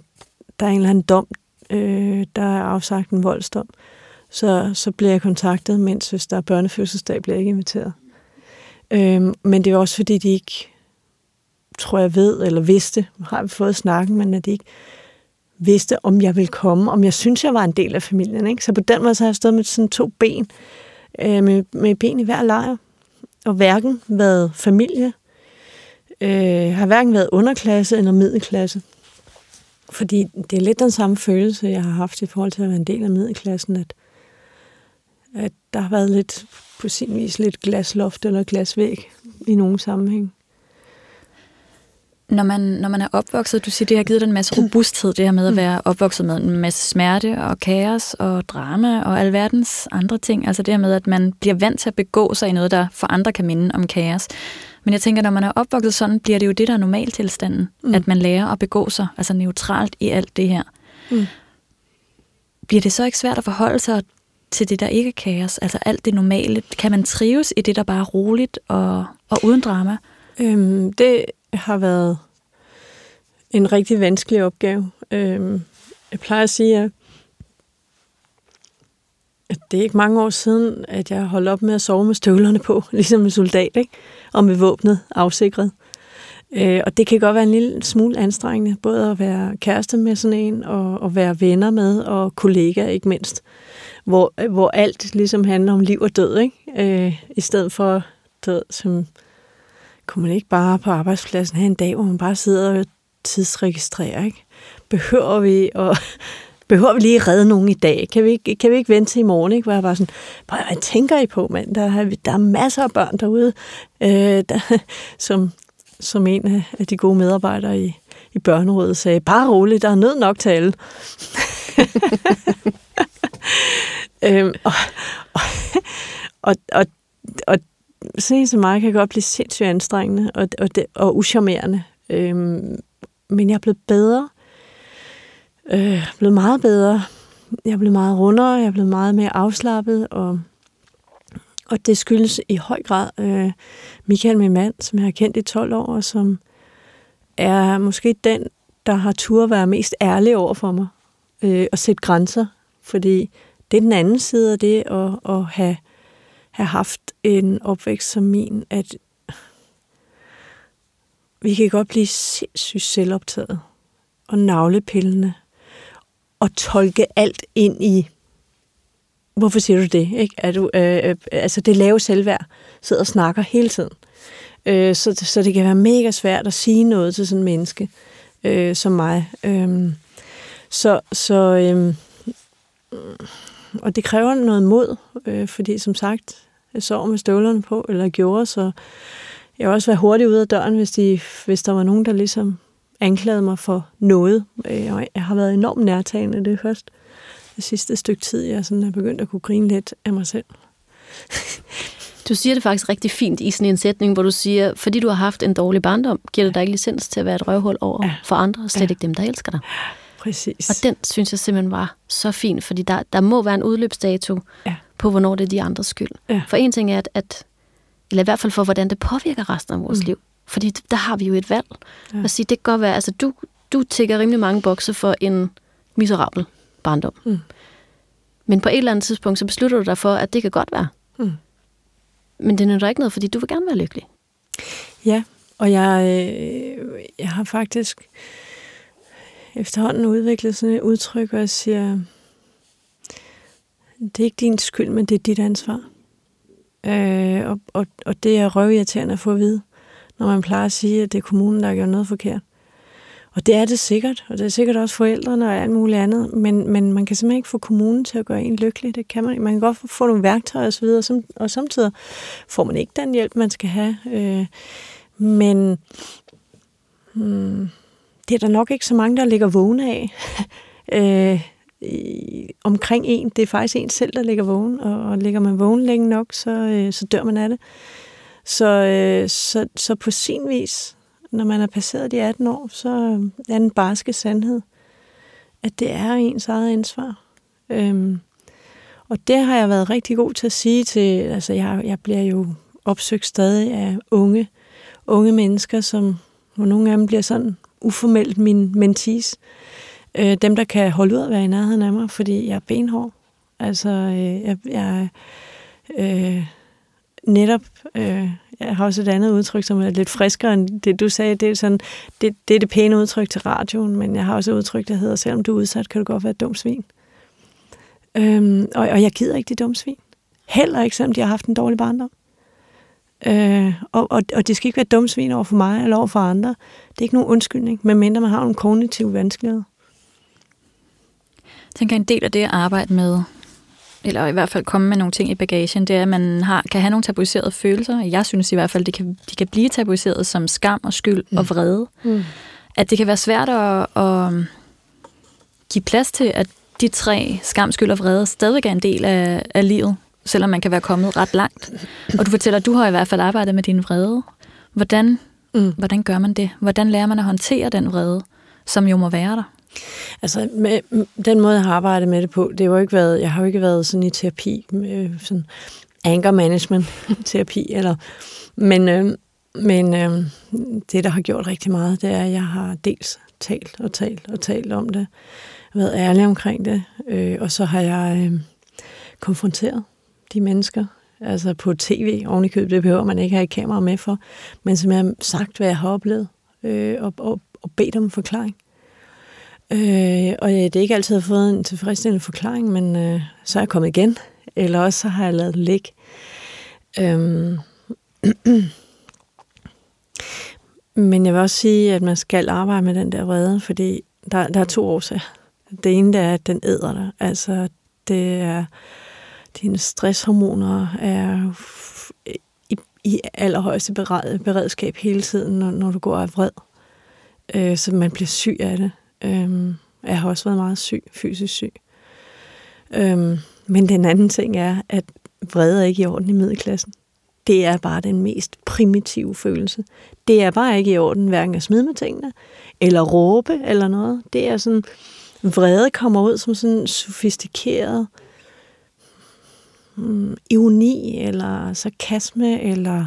der er en eller anden dom, øh, der er afsagt en voldsdom, så, så bliver jeg kontaktet, mens hvis der er børnefødselsdag, bliver jeg ikke inviteret. Øh, men det er også fordi, de ikke, tror jeg ved, eller vidste, har vi fået snakken, men at de ikke vidste, om jeg ville komme, om jeg synes, jeg var en del af familien. Ikke? Så på den måde så har jeg stået med sådan to ben, øh, med, med ben i hver lejr, og hverken været familie, øh, har hverken været underklasse eller middelklasse. Fordi det er lidt den samme følelse, jeg har haft i forhold til at være en del af middelklassen, at, at der har været lidt, på sin vis, lidt glasloft eller glasvæg i nogle sammenhæng. Når man, når man er opvokset, du siger, det har givet dig en masse robusthed, det her med at være opvokset med en masse smerte og kaos og drama og alverdens andre ting. Altså det her med, at man bliver vant til at begå sig i noget, der for andre kan minde om kaos. Men jeg tænker, når man er opvokset sådan, bliver det jo det, der er normaltilstanden. Mm. At man lærer at begå sig, altså neutralt i alt det her. Mm. Bliver det så ikke svært at forholde sig til det, der ikke er kaos? Altså alt det normale. Kan man trives i det, der bare er roligt og, og uden drama? Øhm, det har været en rigtig vanskelig opgave. Øh, jeg plejer at sige, at at det er ikke mange år siden, at jeg holdt op med at sove med støvlerne på, (laughs) ligesom en soldat, ikke? og med våbnet afsikret. Øh, og det kan godt være en lille smule anstrengende, både at være kæreste med sådan en, og og være venner med, og kollegaer ikke mindst. Hvor, hvor alt ligesom handler om liv og død, ikke? Øh, i stedet for død, som kunne man ikke bare på arbejdspladsen have en dag, hvor man bare sidder og tidsregistrerer, ikke? Behøver vi at (laughs) behøver vi lige at redde nogen i dag? Kan vi ikke, kan vi ikke vente til i morgen? Ikke? Hvor jeg bare sådan, hvad tænker I på, mand? Der, er, der er masser af børn derude, øh, der, (laughs) som, som en af de gode medarbejdere i, i børnerådet sagde, bare roligt, der er nød nok til alle. (laughs) øhm, og, og, og, og, sådan en som mig kan godt blive sindssygt anstrengende og, og, det, og uschammerende. Øhm, men jeg er blevet bedre øh, blevet meget bedre. Jeg er blevet meget rundere, jeg er blevet meget mere afslappet, og, og det skyldes i høj grad øh, Michael, min mand, som jeg har kendt i 12 år, og som er måske den, der har tur at være mest ærlig over for mig øh, og sætte grænser, fordi det er den anden side af det at, at have, have haft en opvækst som min, at vi kan godt blive sindssygt selvoptaget og navlepillende og tolke alt ind i, hvorfor siger du det? Ikke? Er du, øh, øh, altså det lave selvværd sidder og snakker hele tiden. Øh, så, så det kan være mega svært at sige noget til sådan en menneske øh, som mig. Øh, så, så øh, og det kræver noget mod, øh, fordi som sagt, jeg sov med støvlerne på, eller gjorde, så jeg også været hurtigt ud af døren, hvis, de, hvis der var nogen, der ligesom anklagede mig for noget. Øh, jeg har været enormt nærtagende det først. Det sidste stykke tid, jeg sådan er begyndt at kunne grine lidt af mig selv. (laughs) Du siger det faktisk rigtig fint i sådan en sætning, hvor du siger, fordi du har haft en dårlig barndom, giver det dig ikke licens til at være et røvhul over ja. for andre, og slet ja. ikke dem, der elsker dig. Præcis. Og den synes jeg simpelthen var så fin, fordi der, der må være en udløbsdato ja. på, hvornår det er de andres skyld. Ja. For en ting er, at, at, eller i hvert fald for, hvordan det påvirker resten af vores mm. liv. Fordi der har vi jo et valg. Ja. At sige, det kan godt være, altså du, du tækker rimelig mange bokse for en miserabel barndom. Mm. Men på et eller andet tidspunkt, så beslutter du dig for, at det kan godt være. Mm. Men det nytter ikke noget, fordi du vil gerne være lykkelig. Ja, og jeg, øh, jeg har faktisk efterhånden udviklet sådan et udtryk, hvor jeg siger, det er ikke din skyld, men det er dit ansvar. Øh, og, og, og det er røvirriterende at få at vide når man plejer at sige, at det er kommunen, der har gjort noget forkert. Og det er det sikkert, og det er sikkert også forældrene og alt muligt andet, men, men man kan simpelthen ikke få kommunen til at gøre en lykkelig. Det kan man Man kan godt få nogle værktøjer osv., og, som, og samtidig får man ikke den hjælp, man skal have. Øh, men hmm, det er der nok ikke så mange, der ligger vågne af. (laughs) øh, i, omkring en. Det er faktisk en selv, der ligger vågen, og, og ligger man vågen længe nok, så, øh, så dør man af det. Så, øh, så, så på sin vis, når man er passeret de 18 år, så øh, er den barske sandhed, at det er ens eget ansvar. Øhm, og det har jeg været rigtig god til at sige til, altså jeg, jeg bliver jo opsøgt stadig af unge, unge mennesker, som, hvor nogle af dem bliver sådan uformelt min mentis. Øh, dem, der kan holde ud at være i nærheden af mig, fordi jeg er benhård. Altså, øh, jeg, jeg øh, netop, øh, jeg har også et andet udtryk, som er lidt friskere end det, du sagde. Det er, sådan, det, det er det pæne udtryk til radioen, men jeg har også et udtryk, der hedder, selvom du er udsat, kan du godt være et dumt svin. Øhm, og, og jeg gider ikke de dumme svin. Heller ikke, selvom de har haft en dårlig barndom. Øh, og, og, og det skal ikke være dumsvin over for mig eller over for andre. Det er ikke nogen undskyldning, medmindre man har nogle kognitive vanskeligheder. Jeg tænker, en del af det at arbejde med, eller i hvert fald komme med nogle ting i bagagen, det er, at man har, kan have nogle tabuiserede følelser. Jeg synes i hvert fald, det kan, de kan blive tabuiseret som skam og skyld mm. og vrede. Mm. At det kan være svært at, at give plads til, at de tre, skam, skyld og vrede, stadig er en del af, af livet, selvom man kan være kommet ret langt. Og du fortæller, at du har i hvert fald arbejdet med din vrede. Hvordan, mm. hvordan gør man det? Hvordan lærer man at håndtere den vrede, som jo må være der? Altså, med, den måde, jeg har arbejdet med det på, det har jo ikke været, jeg har jo ikke været sådan i terapi, med sådan anger management (laughs) terapi, eller, men, øh, men øh, det, der har gjort rigtig meget, det er, at jeg har dels talt og talt og talt om det, været ærlig omkring det, øh, og så har jeg øh, konfronteret de mennesker, altså på tv oven i købet, det behøver man ikke have et kamera med for, men som jeg har sagt, hvad jeg har oplevet, øh, og, og, og bedt om en forklaring. Øh, og ja, det er ikke altid har fået en tilfredsstillende forklaring, men øh, så er jeg kommet igen, eller også så har jeg lavet det ligge. Øh, (clears throat) men jeg vil også sige, at man skal arbejde med den der vrede, fordi der, der er to årsager. Det ene det er, at den æder dig. Altså, det er, dine stresshormoner er i, i allerhøjeste beredskab hele tiden, når, når du går af vred. Øh, så man bliver syg af det. Øh, jeg har også været meget syg, fysisk syg. Øh, men den anden ting er, at vrede er ikke i orden i middelklassen. Det er bare den mest primitive følelse. Det er bare ikke i orden, hverken at smide med tingene, eller råbe, eller noget. Det er sådan, vrede kommer ud som sådan sofistikeret mm, ironi, eller sarkasme, eller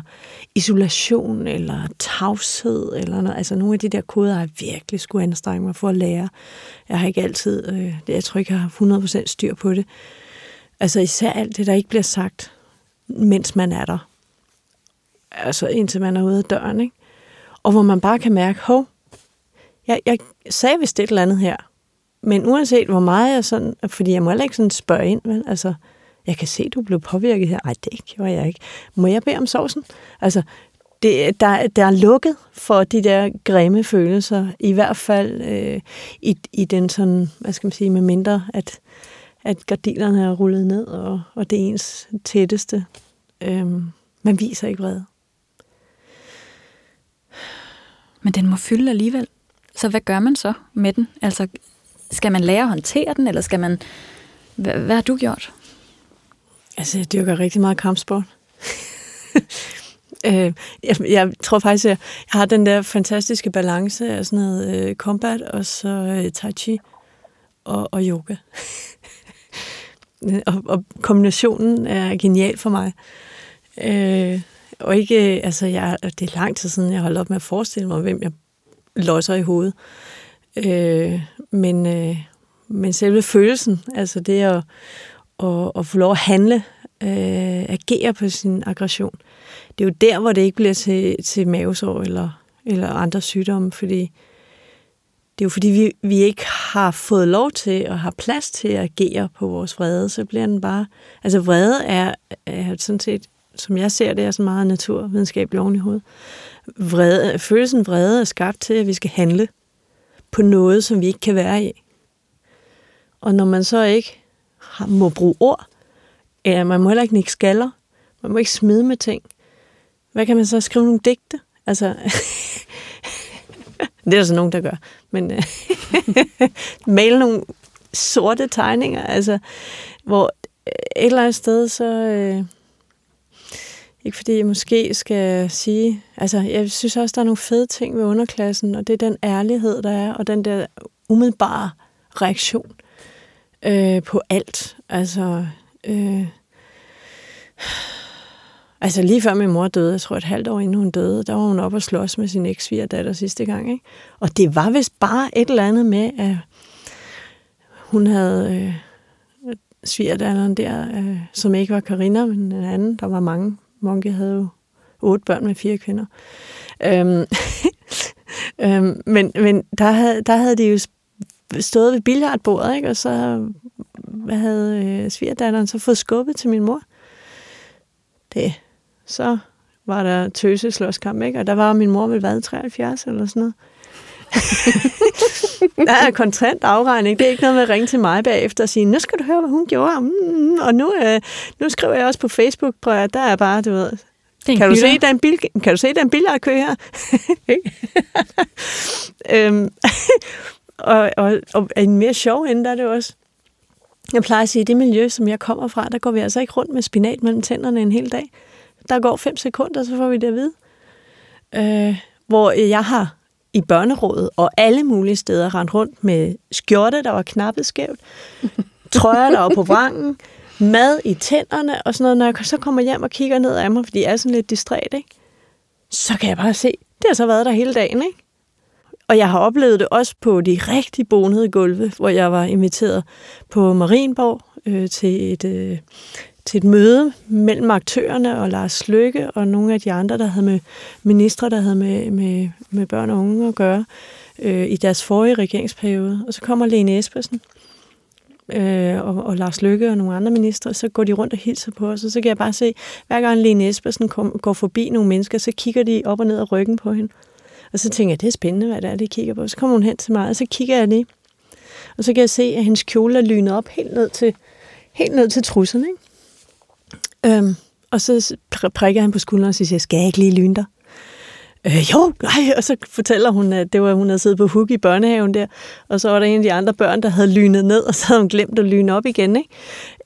isolation, eller tavshed, eller noget. Altså nogle af de der koder har jeg virkelig skulle anstrenge mig for at lære. Jeg har ikke altid, øh, jeg tror ikke, jeg har 100% styr på det. Altså især alt det, der ikke bliver sagt, mens man er der. Altså indtil man er ude af døren, ikke? Og hvor man bare kan mærke, hov, jeg, jeg sagde vist et eller andet her, men uanset hvor meget jeg sådan, fordi jeg må heller ikke sådan spørge ind, vel? Altså, jeg kan se, du blev påvirket her. Ej, det gjorde jeg ikke. Må jeg bede om sovsen? Altså, det, der, der er lukket for de der grimme følelser, i hvert fald øh, i, i den sådan, hvad skal man sige, med mindre, at, at gardinerne er rullet ned, og, og det er ens tætteste. Øh, man viser ikke vrede. Men den må fylde alligevel. Så hvad gør man så med den? Altså, skal man lære at håndtere den, eller skal man... Hvad, hvad har du gjort? Altså, jeg dyrker rigtig meget kampsport. (laughs) øh, jeg, jeg tror faktisk, jeg, jeg har den der fantastiske balance af sådan noget øh, combat, og så øh, tai chi og, og yoga. (laughs) og, og kombinationen er genial for mig. Øh, og ikke, altså, jeg, det er lang tid siden, jeg holdt op med at forestille mig, hvem jeg losser i hovedet. Øh, men, øh, men selve følelsen, altså det at, at, at få lov at handle, øh, agere på sin aggression, det er jo der, hvor det ikke bliver til, til mavesår eller, eller andre sygdomme, fordi det er jo fordi, vi, vi ikke har fået lov til og har plads til at agere på vores vrede, så bliver den bare... Altså vrede er, er sådan set, som jeg ser det, er så meget naturvidenskabelig oven i hovedet. Vrede, følelsen vrede er skabt til, at vi skal handle på noget, som vi ikke kan være i. Og når man så ikke må bruge ord, eller man må heller ikke nikke skaller, man må ikke smide med ting, hvad kan man så skrive nogle digte? Altså, (laughs) det er der så nogen, der gør. Men øh, (laughs) male nogle sorte tegninger, altså, hvor øh, et eller andet sted, så, øh, ikke fordi jeg måske skal sige, altså jeg synes også, der er nogle fede ting ved underklassen, og det er den ærlighed, der er, og den der umiddelbare reaktion øh, på alt. Altså, øh, altså lige før min mor døde, jeg tror et halvt år inden hun døde, der var hun oppe og slås med sin eks datter sidste gang. Ikke? Og det var vist bare et eller andet med, at hun havde øh, svigerdatteren der, øh, som ikke var Karina, men en anden, der var mange Monke havde jo otte børn med fire kvinder. Øhm, (laughs) øhm, men men der, havde, der havde de jo stået ved billiardbordet, ikke? og så hvad havde øh, svigerdatteren så fået skubbet til min mor. Det, så var der tøse slåskamp, ikke? Og der var min mor vel været 73 eller sådan noget. (laughs) der er kontant afregning. Det er ikke noget med at ringe til mig bagefter og sige, nu skal du høre, hvad hun gjorde. Mm, og nu, øh, nu skriver jeg også på Facebook, prøv at der er bare, du ved, kan du, se, der er en bil, kan du se, der er en billardkø her? (laughs) (laughs) øhm, og, og, og en mere sjov ende, der er det også. Jeg plejer at sige, at det miljø, som jeg kommer fra, der går vi altså ikke rundt med spinat mellem tænderne en hel dag. Der går fem sekunder, så får vi det at vide. Øh, hvor jeg har i børnerådet og alle mulige steder rendt rundt med skjorte, der var knappet skævt, trøjer, der var på vrangen, mad i tænderne og sådan noget. Når jeg så kommer hjem og kigger ned af mig, fordi jeg er sådan lidt distræt, ikke? så kan jeg bare se, det har så været der hele dagen. Ikke? Og jeg har oplevet det også på de rigtig bonede gulve, hvor jeg var inviteret på Marienborg øh, til et... Øh, til et møde mellem aktørerne og Lars Lykke og nogle af de andre, der havde med ministre, der havde med, med, med børn og unge at gøre øh, i deres forrige regeringsperiode. Og så kommer Lene Espersen øh, og, og Lars Lykke og nogle andre ministre, så går de rundt og hilser på os, og så kan jeg bare se, hver gang Lene Espersen kom, går forbi nogle mennesker, så kigger de op og ned af ryggen på hende. Og så tænker jeg, det er spændende, hvad det er, de kigger på. Så kommer hun hen til mig, og så kigger jeg lige. Og så kan jeg se, at hendes kjole er lynet op helt ned til, helt ned til trusserne. Ikke? Øhm, og så prikker han på skulderen og siger, skal jeg ikke lige lyne dig? Øh, jo, nej, og så fortæller hun, at det var, hun havde siddet på huk i børnehaven der, og så var der en af de andre børn, der havde lynet ned, og så havde hun glemt at lyne op igen. Ikke?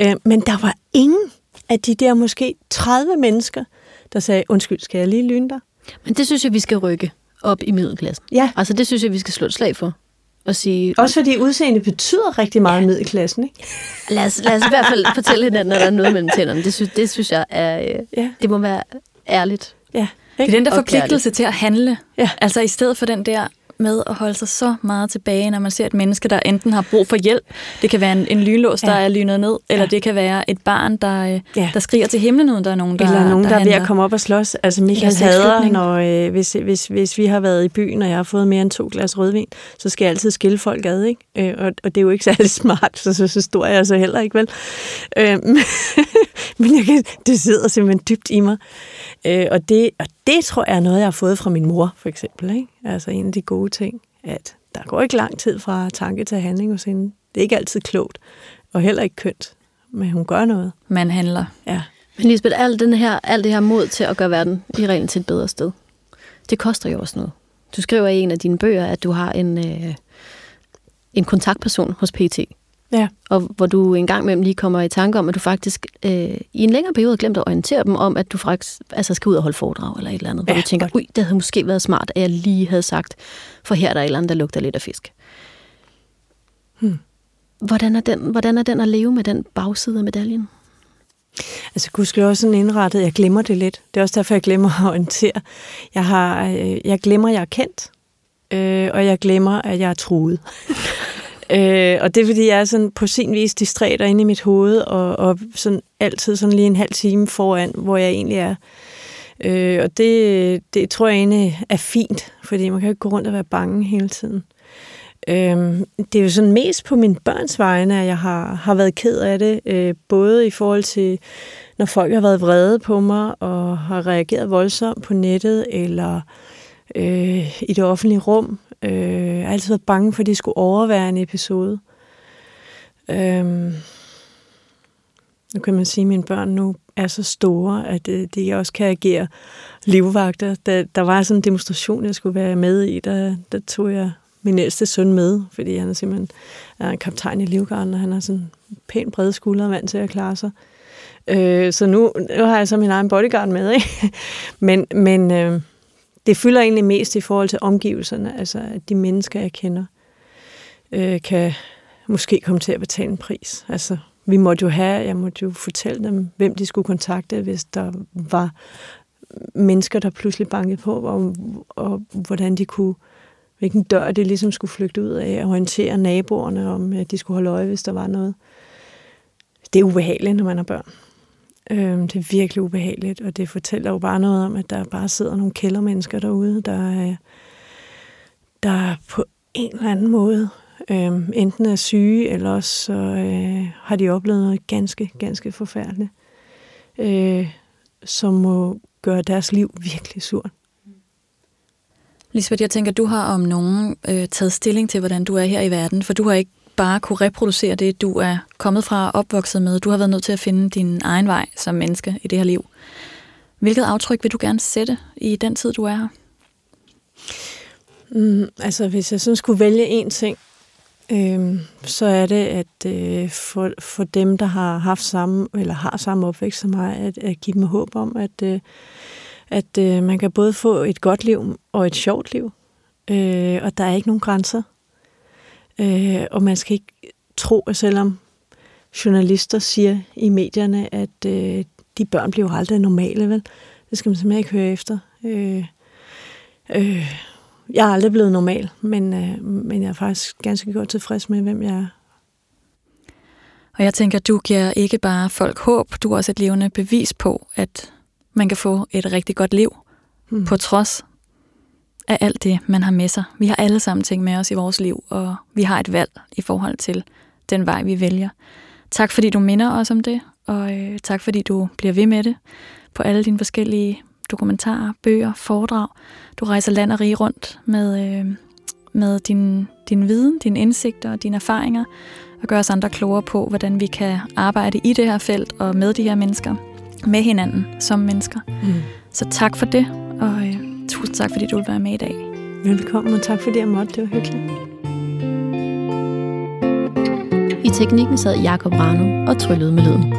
Øh, men der var ingen af de der måske 30 mennesker, der sagde, undskyld, skal jeg lige lyne dig? Men det synes jeg, vi skal rykke op i middelklassen. Ja. Altså det synes jeg, vi skal slå et slag for og sige... Også fordi udseende betyder rigtig meget ja. i middelklassen, ikke? (laughs) Lad os, lad os i hvert fald fortælle hinanden, at der er noget mellem tænderne. Det synes, det synes jeg er... Øh, ja. Det må være ærligt. Ja. Det er den der forpligtelse til at handle. Ja. Altså i stedet for den der med at holde sig så meget tilbage, når man ser et menneske, der enten har brug for hjælp. Det kan være en, en lynlås, der ja. er lynet ned, eller ja. det kan være et barn, der, øh, ja. der skriger til himlen, uden der er nogen, der Eller nogen, der, der er ved at komme op og slås. Altså Michael hader, når, øh, hvis, hvis, hvis vi har været i byen, og jeg har fået mere end to glas rødvin, så skal jeg altid skille folk ad, ikke? Øh, og, og det er jo ikke (laughs) særlig smart, så, så, så stor er jeg så heller ikke, vel? Øh, (laughs) men jeg kan, det sidder simpelthen dybt i mig. Øh, og, det, og det tror jeg er noget, jeg har fået fra min mor, for eksempel. Ikke? Altså en af de gode ting at der går ikke lang tid fra tanke til handling hos hende. Det er ikke altid klogt, og heller ikke kønt, men hun gør noget. Man handler. Ja. Men Lisbeth, alt, den her, alt det her mod til at gøre verden i reglen til et bedre sted, det koster jo også noget. Du skriver i en af dine bøger, at du har en, øh, en kontaktperson hos PT. Ja. Og hvor du en gang imellem lige kommer i tanke om, at du faktisk øh, i en længere periode har glemt at orientere dem om, at du faktisk altså skal ud og holde foredrag eller et eller andet. Ja, hvor du tænker, ui, det havde måske været smart, at jeg lige havde sagt, for her er der et eller andet, der lugter lidt af fisk. Hmm. Hvordan, er den, hvordan er den at leve med den bagside af medaljen? Altså, jeg også sådan indrettet, jeg glemmer det lidt. Det er også derfor, jeg glemmer at orientere. Jeg, har, øh, jeg glemmer, jeg er kendt, øh, og jeg glemmer, at jeg er truet. (laughs) Øh, og det er, fordi jeg er sådan på sin vis distræt inde i mit hoved, og, og sådan altid sådan lige en halv time foran, hvor jeg egentlig er. Øh, og det, det tror jeg egentlig er fint, fordi man kan ikke gå rundt og være bange hele tiden. Øh, det er jo sådan mest på min børns vegne, at jeg har, har været ked af det, øh, både i forhold til, når folk har været vrede på mig og har reageret voldsomt på nettet, eller øh, i det offentlige rum. Øh, jeg har altid været bange for, at de skulle overvære en episode. Øh, nu kan man sige, at mine børn nu er så store, at det de også kan agere livvagter. Der, der var sådan en demonstration, jeg skulle være med i, der, der tog jeg min ældste søn med, fordi han er simpelthen er en kaptajn i livgarden, og han har sådan pænt brede skuldre vant til at klare sig. Øh, så nu, nu har jeg så min egen bodyguard med, ikke? (laughs) men, men øh, det fylder egentlig mest i forhold til omgivelserne, altså at de mennesker, jeg kender, øh, kan måske komme til at betale en pris. Altså, vi måtte jo have, jeg måtte jo fortælle dem, hvem de skulle kontakte, hvis der var mennesker, der pludselig bankede på, og, og hvordan de kunne, hvilken dør de ligesom skulle flygte ud af, og orientere naboerne om, at de skulle holde øje, hvis der var noget. Det er ubehageligt, når man har børn. Øhm, det er virkelig ubehageligt, og det fortæller jo bare noget om, at der bare sidder nogle kældermennesker derude, der, øh, der på en eller anden måde øhm, enten er syge, eller også så, øh, har de oplevet noget ganske, ganske forfærdeligt, øh, som må gøre deres liv virkelig surt. Lisbeth, jeg tænker, du har om nogen øh, taget stilling til, hvordan du er her i verden, for du har ikke bare kunne reproducere det, du er kommet fra og opvokset med. Du har været nødt til at finde din egen vej som menneske i det her liv. Hvilket aftryk vil du gerne sætte i den tid, du er her? Mm, altså, hvis jeg sådan skulle vælge én ting, øh, så er det, at øh, for, for dem, der har haft samme, eller har samme opvækst som mig, at, at give dem håb om, at, øh, at øh, man kan både få et godt liv og et sjovt liv. Øh, og der er ikke nogen grænser. Øh, og man skal ikke tro, at selvom journalister siger i medierne, at øh, de børn bliver jo aldrig normale, vel? Det skal man simpelthen ikke høre efter. Øh, øh, jeg er aldrig blevet normal, men, øh, men jeg er faktisk ganske godt tilfreds med, hvem jeg er. Og jeg tænker, du giver ikke bare folk håb, du er også et levende bevis på, at man kan få et rigtig godt liv, hmm. på trods af alt det, man har med sig. Vi har alle sammen ting med os i vores liv, og vi har et valg i forhold til den vej, vi vælger. Tak fordi du minder os om det, og øh, tak fordi du bliver ved med det på alle dine forskellige dokumentarer, bøger, foredrag. Du rejser land og rige rundt med, øh, med din, din viden, dine indsigter og dine erfaringer, og gør os andre klogere på, hvordan vi kan arbejde i det her felt og med de her mennesker, med hinanden som mennesker. Mm. Så tak for det, og øh, tusind tak, fordi du vil være med i dag. Velkommen, og tak fordi jeg måtte. Det var hyggeligt. I teknikken sad Jakob Ranum og tryllede med lyden.